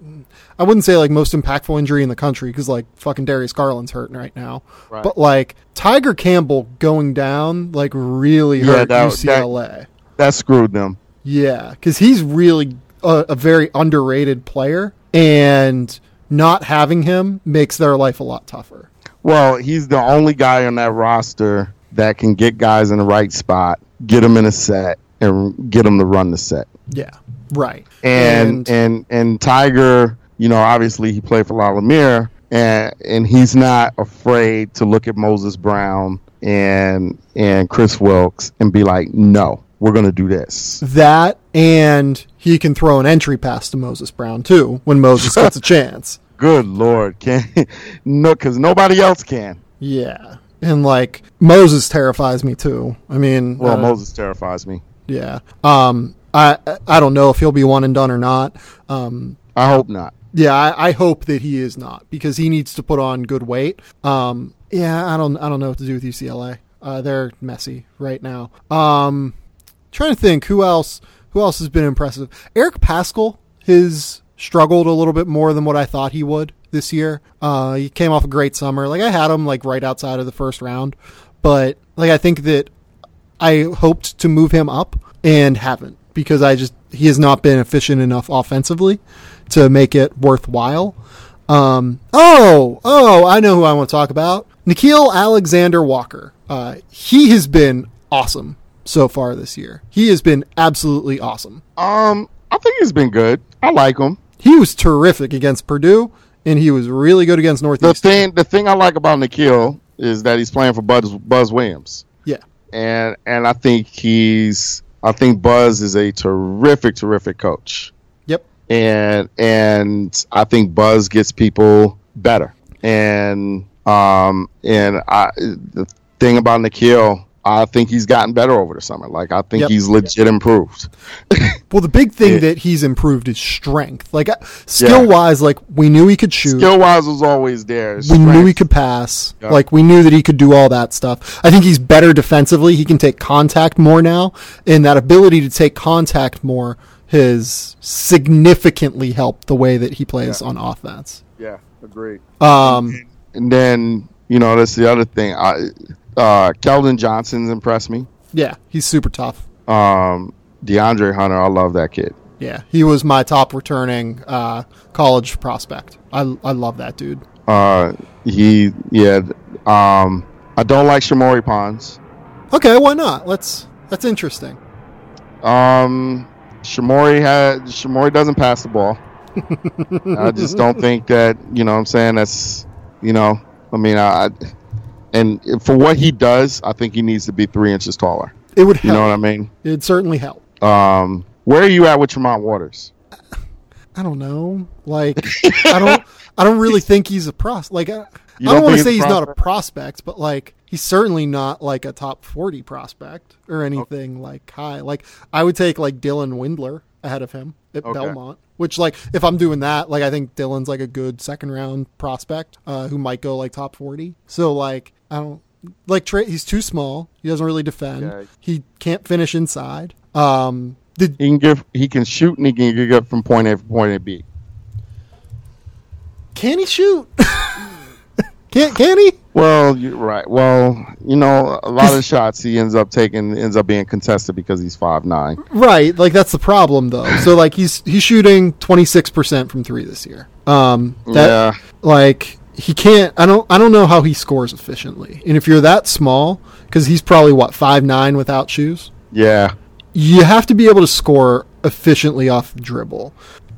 I wouldn't say like most impactful injury in the country because like fucking Darius Garland's hurting right now, Right. but like Tiger Campbell going down like really Yeah, hurt that- UCLA. That screwed them. Yeah, because he's really a, a very underrated player, and not having him makes their life a lot tougher. Well, he's the only guy on that roster that can get guys in the right spot, get them in a set, and get them to run the set. Yeah, right. And and and, Tiger, you know, obviously he played for La Lumiere, and and he's not afraid to look at Moses Brown and and Kris Wilkes and be like, no, we're going to do this. That and he can throw an entry pass to Moses Brown too when Moses gets a chance. Good lord, can no, because nobody else can. Yeah, and like Moses terrifies me too. I mean, Well, uh, Moses terrifies me. yeah. Um, I I don't know if he'll be one and done or not. Um, I hope not. Yeah, I, I hope that he is not because he needs to put on good weight. Um, yeah, I don't I don't know what to do with UCLA. Uh, they're messy right now. Um, trying to think who else who else has been impressive. Eric Paschall has struggled a little bit more than what I thought he would this year. Uh, he came off a great summer. Like I had him like right outside of the first round, but like I think that I hoped to move him up and haven't because I just he has not been efficient enough offensively to make it worthwhile. Um, oh, oh, I know who I want to talk about. Nickeil Alexander Walker. Uh, he has been awesome so far this year. He has been absolutely awesome. Um, I think he's been good. I like him. He was terrific against Purdue, and he was really good against Northeast. The thing, the thing I like about Nickeil is that he's playing for Buzz, Buzz Williams, yeah, and and I think he's, I think Buzz is a terrific, terrific coach, and and I think Buzz gets people better, and um and I the thing about Nickeil. I think he's gotten better over the summer. Like I think Yep. he's legit improved. Well, the big thing Yeah. that he's improved is strength. Like skill wise, like we knew he could shoot. Skill wise was always there. we knew he could pass. Yeah. Like we knew that he could do all that stuff. I think he's better defensively. He can take contact more now, and that ability to take contact more has significantly helped the way that he plays Yeah. on offense. Yeah, agreed. Um, And then you know that's the other thing. I, uh, Keldon Johnson's impressed me. yeah, he's super tough. Um, DeAndre Hunter, I love that kid. Yeah, he was my top returning uh, college prospect. I I love that dude. Uh, he, yeah. Um, I don't like Shamorie Ponds. Okay, why not? Let's. That's interesting. Um, Shamorie had Shamorie doesn't pass the ball. I just don't think that you know. what I'm saying that's you know. I mean, I and for what he does, I think he needs to be three inches taller. It would You know what I mean? It'd certainly help. Um, where are you at with Tremont Waters? I don't know. Like I don't I don't really think he's a pros. Like I, I don't, don't want to say he's a not a prospect, but like he's certainly not like a top 40 prospect or anything like high. Like I would take like Dylan Windler ahead of him at Okay. Belmont. Which like if I'm doing that, like I think Dylan's like a good second round prospect uh, who might go like top 40. So like I don't like Trey. He's too small. He doesn't really defend. Yeah. He can't finish inside. Um, did He can give. He can shoot and he can get from point A to point A B. can he shoot? can can he? Well, you're right. Well, you know, a lot of shots he ends up taking ends up being contested because he's five nine. Right, like that's the problem though. So like he's he's shooting 26% from 3 this year. Um that Yeah. like he can't I don't I don't know how he scores efficiently. And if you're that small cuz he's probably what five nine without shoes, Yeah. you have to be able to score efficiently off the dribble.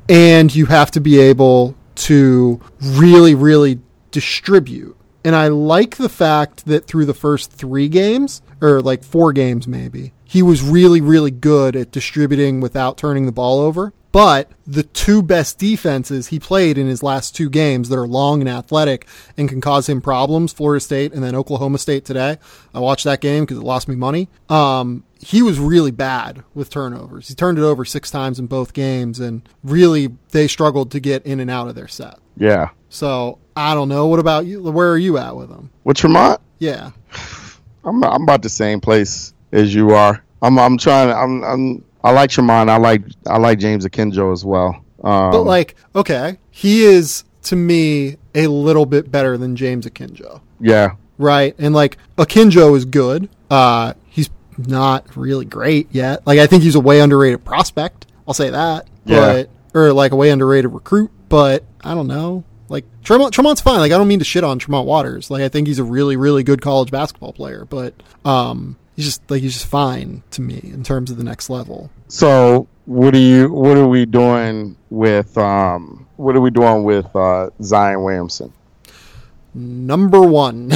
And you have to be able to really really distribute. And I like the fact that through the first 3 games or like 4 games maybe, he was really really good at distributing without turning the ball over. But the two best defenses he played in his last two games that are long and athletic and can cause him problems, Florida State and then Oklahoma State today. I watched that game because it lost me money. Um, he was really bad with turnovers. He turned it over six times in both games, and really they struggled to get in and out of their set. Yeah. So I don't know. What about you? Where are you at with him? With Tremont, Yeah, I'm I'm about the same place as you are. I'm I'm trying. I'm I'm I like Tremont. I like I like James Akinjo as well. Um, but like, okay, he is to me a little bit better than James Akinjo. yeah, right? And like Akinjo is good. Uh, he's not really great yet. Like I think he's a way underrated prospect. I'll say that. Yeah. But or like a way underrated recruit. But I don't know. Like Tremont, Tremont's fine. Like I don't mean to shit on Tremont Waters. Like I think he's a really really good college basketball player. But um, he's just like he's just fine to me in terms of the next level. So what are you? What are we doing with? Um, what are we doing with uh, Zion Williamson? number one.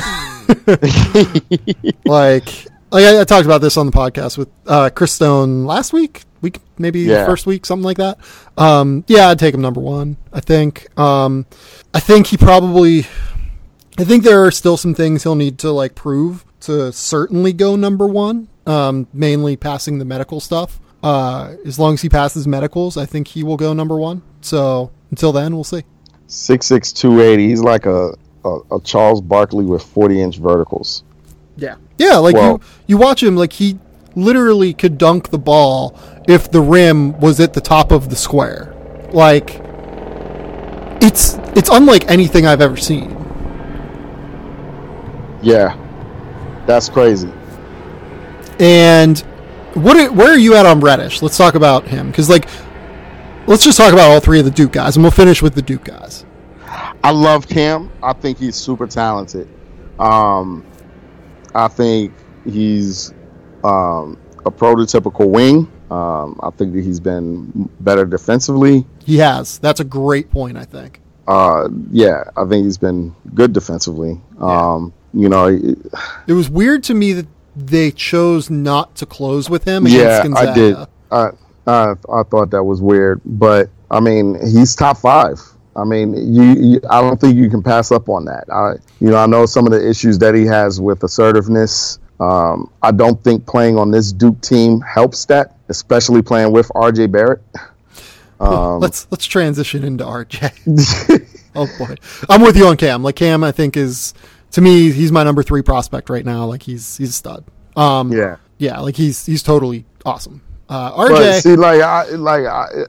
like, like I, I, talked about this on the podcast with uh, Chris Stone last week, week maybe yeah. first week, something like that. Um, yeah, I'd take him number one. I think. Um, I think he probably. I think there are still some things he'll need to like prove to certainly go number one. Um, mainly passing the medical stuff. Uh, as long as he passes medicals, I think he will go number one. So until then, we'll see. Six six two eighty. He's like a, a, a Charles Barkley with forty inch verticals. Yeah, yeah. Like well, you, you watch him. Like he literally could dunk the ball if the rim was at the top of the square. Like it's it's unlike anything I've ever seen. Yeah, that's crazy. And what? Are, where are you at on Reddish? Let's talk about him because like let's just talk about all three of the Duke guys, and we'll finish with the Duke guys. I love Cam. I think he's super talented. Um, I think he's um, a prototypical wing. Um, I think that he's been better defensively. He has. That's a great point. I think. Uh, yeah, I think he's been good defensively. Yeah. Um, you know, it, it, was weird to me that they chose not to close with him. yeah, I did. I, I I thought that was weird, but I mean, he's top five. I mean, you, you, I don't think you can pass up on that. I, you know, I know some of the issues that he has with assertiveness. Um, I don't think playing on this Duke team helps that, especially playing with RJ Barrett. Um, let's let's transition into RJ. oh boy, I'm with you on Cam. Like Cam, I think is to me he's my number three prospect right now. Like he's he's a stud. Um, yeah, yeah, like he's he's totally awesome. Uh, RJ, but see, like I like I,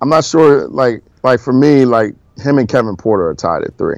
I'm not sure. Like like for me, like him and Kevin Porter are tied at three.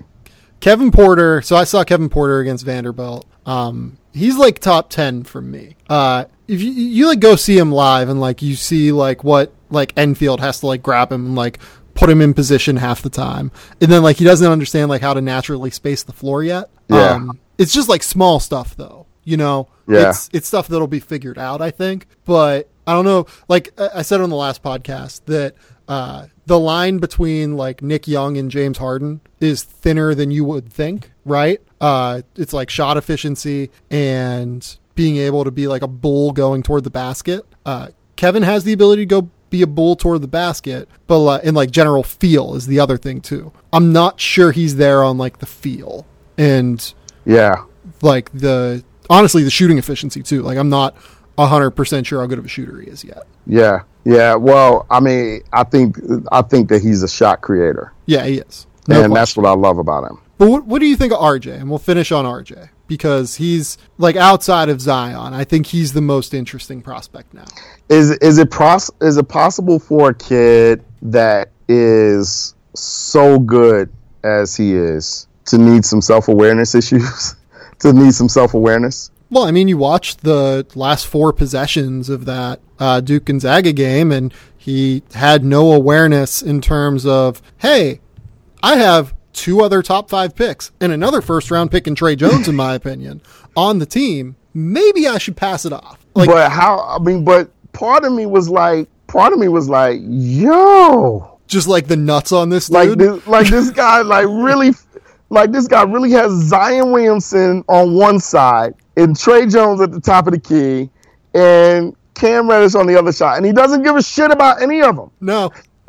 Kevin Porter. So I saw Kevin Porter against Vanderbilt. Um, he's like top ten for me. Uh, if you, you like go see him live and like you see like what like Enfield has to like grab him and like put him in position half the time, and then like he doesn't understand like how to naturally space the floor yet. Yeah. Um, it's just like small stuff though, you know. Yeah. It's it's stuff that'll be figured out, I think. But I don't know. Like I said on the last podcast that uh, the line between like Nick Young and James Harden is thinner than you would think, right? Uh, it's like shot efficiency and being able to be like a bull going toward the basket. Uh, Kevin has the ability to go be a bull toward the basket, but uh, in like general feel is the other thing too. I'm not sure he's there on like the feel and yeah, like the honestly the shooting efficiency too. Like I'm not hundred percent sure how good of a shooter he is yet. Yeah, yeah. Well, I mean, I think I think that he's a shot creator. Yeah, he is, no and question. that's what I love about him. But what, what do you think of RJ? And we'll finish on RJ because he's like outside of Zion. I think he's the most interesting prospect now. Is is it pros- is it possible for a kid that is so good as he is to need some self awareness issues? to need some self awareness? Well, I mean, you watched the last four possessions of that uh, Duke Gonzaga game, and he had no awareness in terms of, hey, I have two other top five picks and another first round pick in Tre Jones, in my opinion, on the team. Maybe I should pass it off. Like, but how? I mean, but part of me was like, part of me was like, yo, just like the nuts on this dude. Like this, like this guy, like really, like this guy really has Zion Williamson on one side and Tre Jones at the top of the key, and Cam Reddish on the other side, and he doesn't give a shit about any of them. No,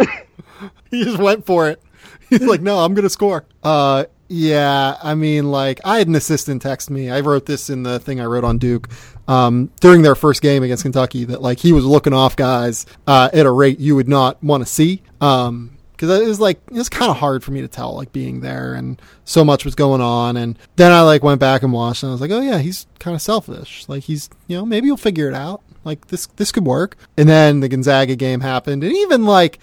he just went for it. He's like, no, I'm gonna score. Uh, yeah, I mean, like, I had an assistant text me. I wrote this in the thing I wrote on Duke um, during their first game against Kentucky that like he was looking off guys uh, at a rate you would not want to see. Um, because it was like it was kind of hard for me to tell like being there and so much was going on. And then i like went back and watched and i was like oh yeah he's kind of selfish. Like he's you know maybe he'll figure it out. Like this this could work. And then the gonzaga game happened and even like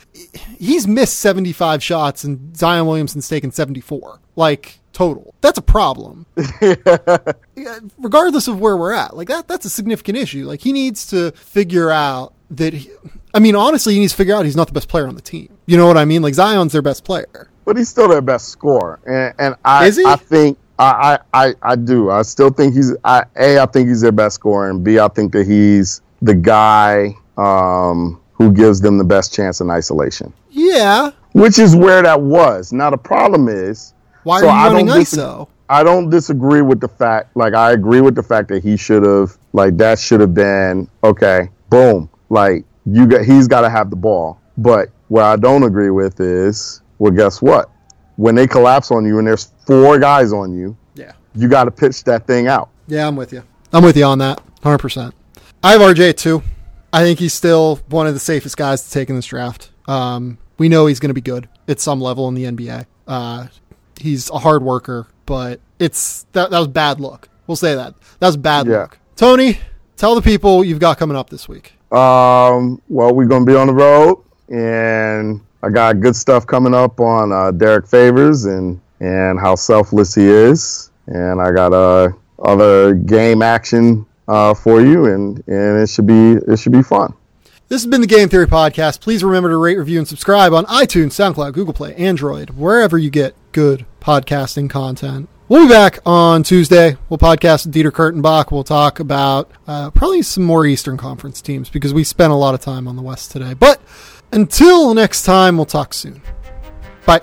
he's missed 75 shots and zion williamson's taken 74 like total. That's a problem. Regardless of where we're at like that that's a significant issue. Like he needs to figure out that he, I mean, honestly, he needs to figure out he's not the best player on the team. You know what I mean? Like Zion's their best player, but he's still their best scorer. And, and I, I think I, I, I do. I still think he's I, a. I think he's their best scorer, and b. I think that he's the guy um, who gives them the best chance in isolation. Yeah, which is where that was. Now the problem is, why so are you running ISO? I don't disagree with the fact. Like I agree with the fact that he should have. Like that should have been okay. Boom. Like you got. He's got to have the ball. But what I don't agree with is, well, guess what? When they collapse on you and there's four guys on you, Yeah. you got to pitch that thing out. Yeah, I'm with you. I'm with you on that. 100%. I have RJ too. I think he's still one of the safest guys to take in this draft. Um, we know he's going to be good at some level in the NBA. Uh, he's a hard worker, but it's that, that was bad luck. We'll say that. That was bad Yeah. luck. Tony, tell the people you've got coming up this week. Um, well, we're gonna be on the road, and I got good stuff coming up on uh, Derrick Favors and and how selfless he is, and I got uh, other game action uh, for you, and and it should be it should be fun. This has been the Game Theory Podcast. Please remember to rate, review, and subscribe on iTunes, SoundCloud, Google Play, Android, wherever you get good podcasting content. We'll be back on Tuesday. We'll podcast with Dieter Kurtenbach. We'll talk about uh, probably some more Eastern Conference teams because we spent a lot of time on the West today. But until next time, we'll talk soon. Bye.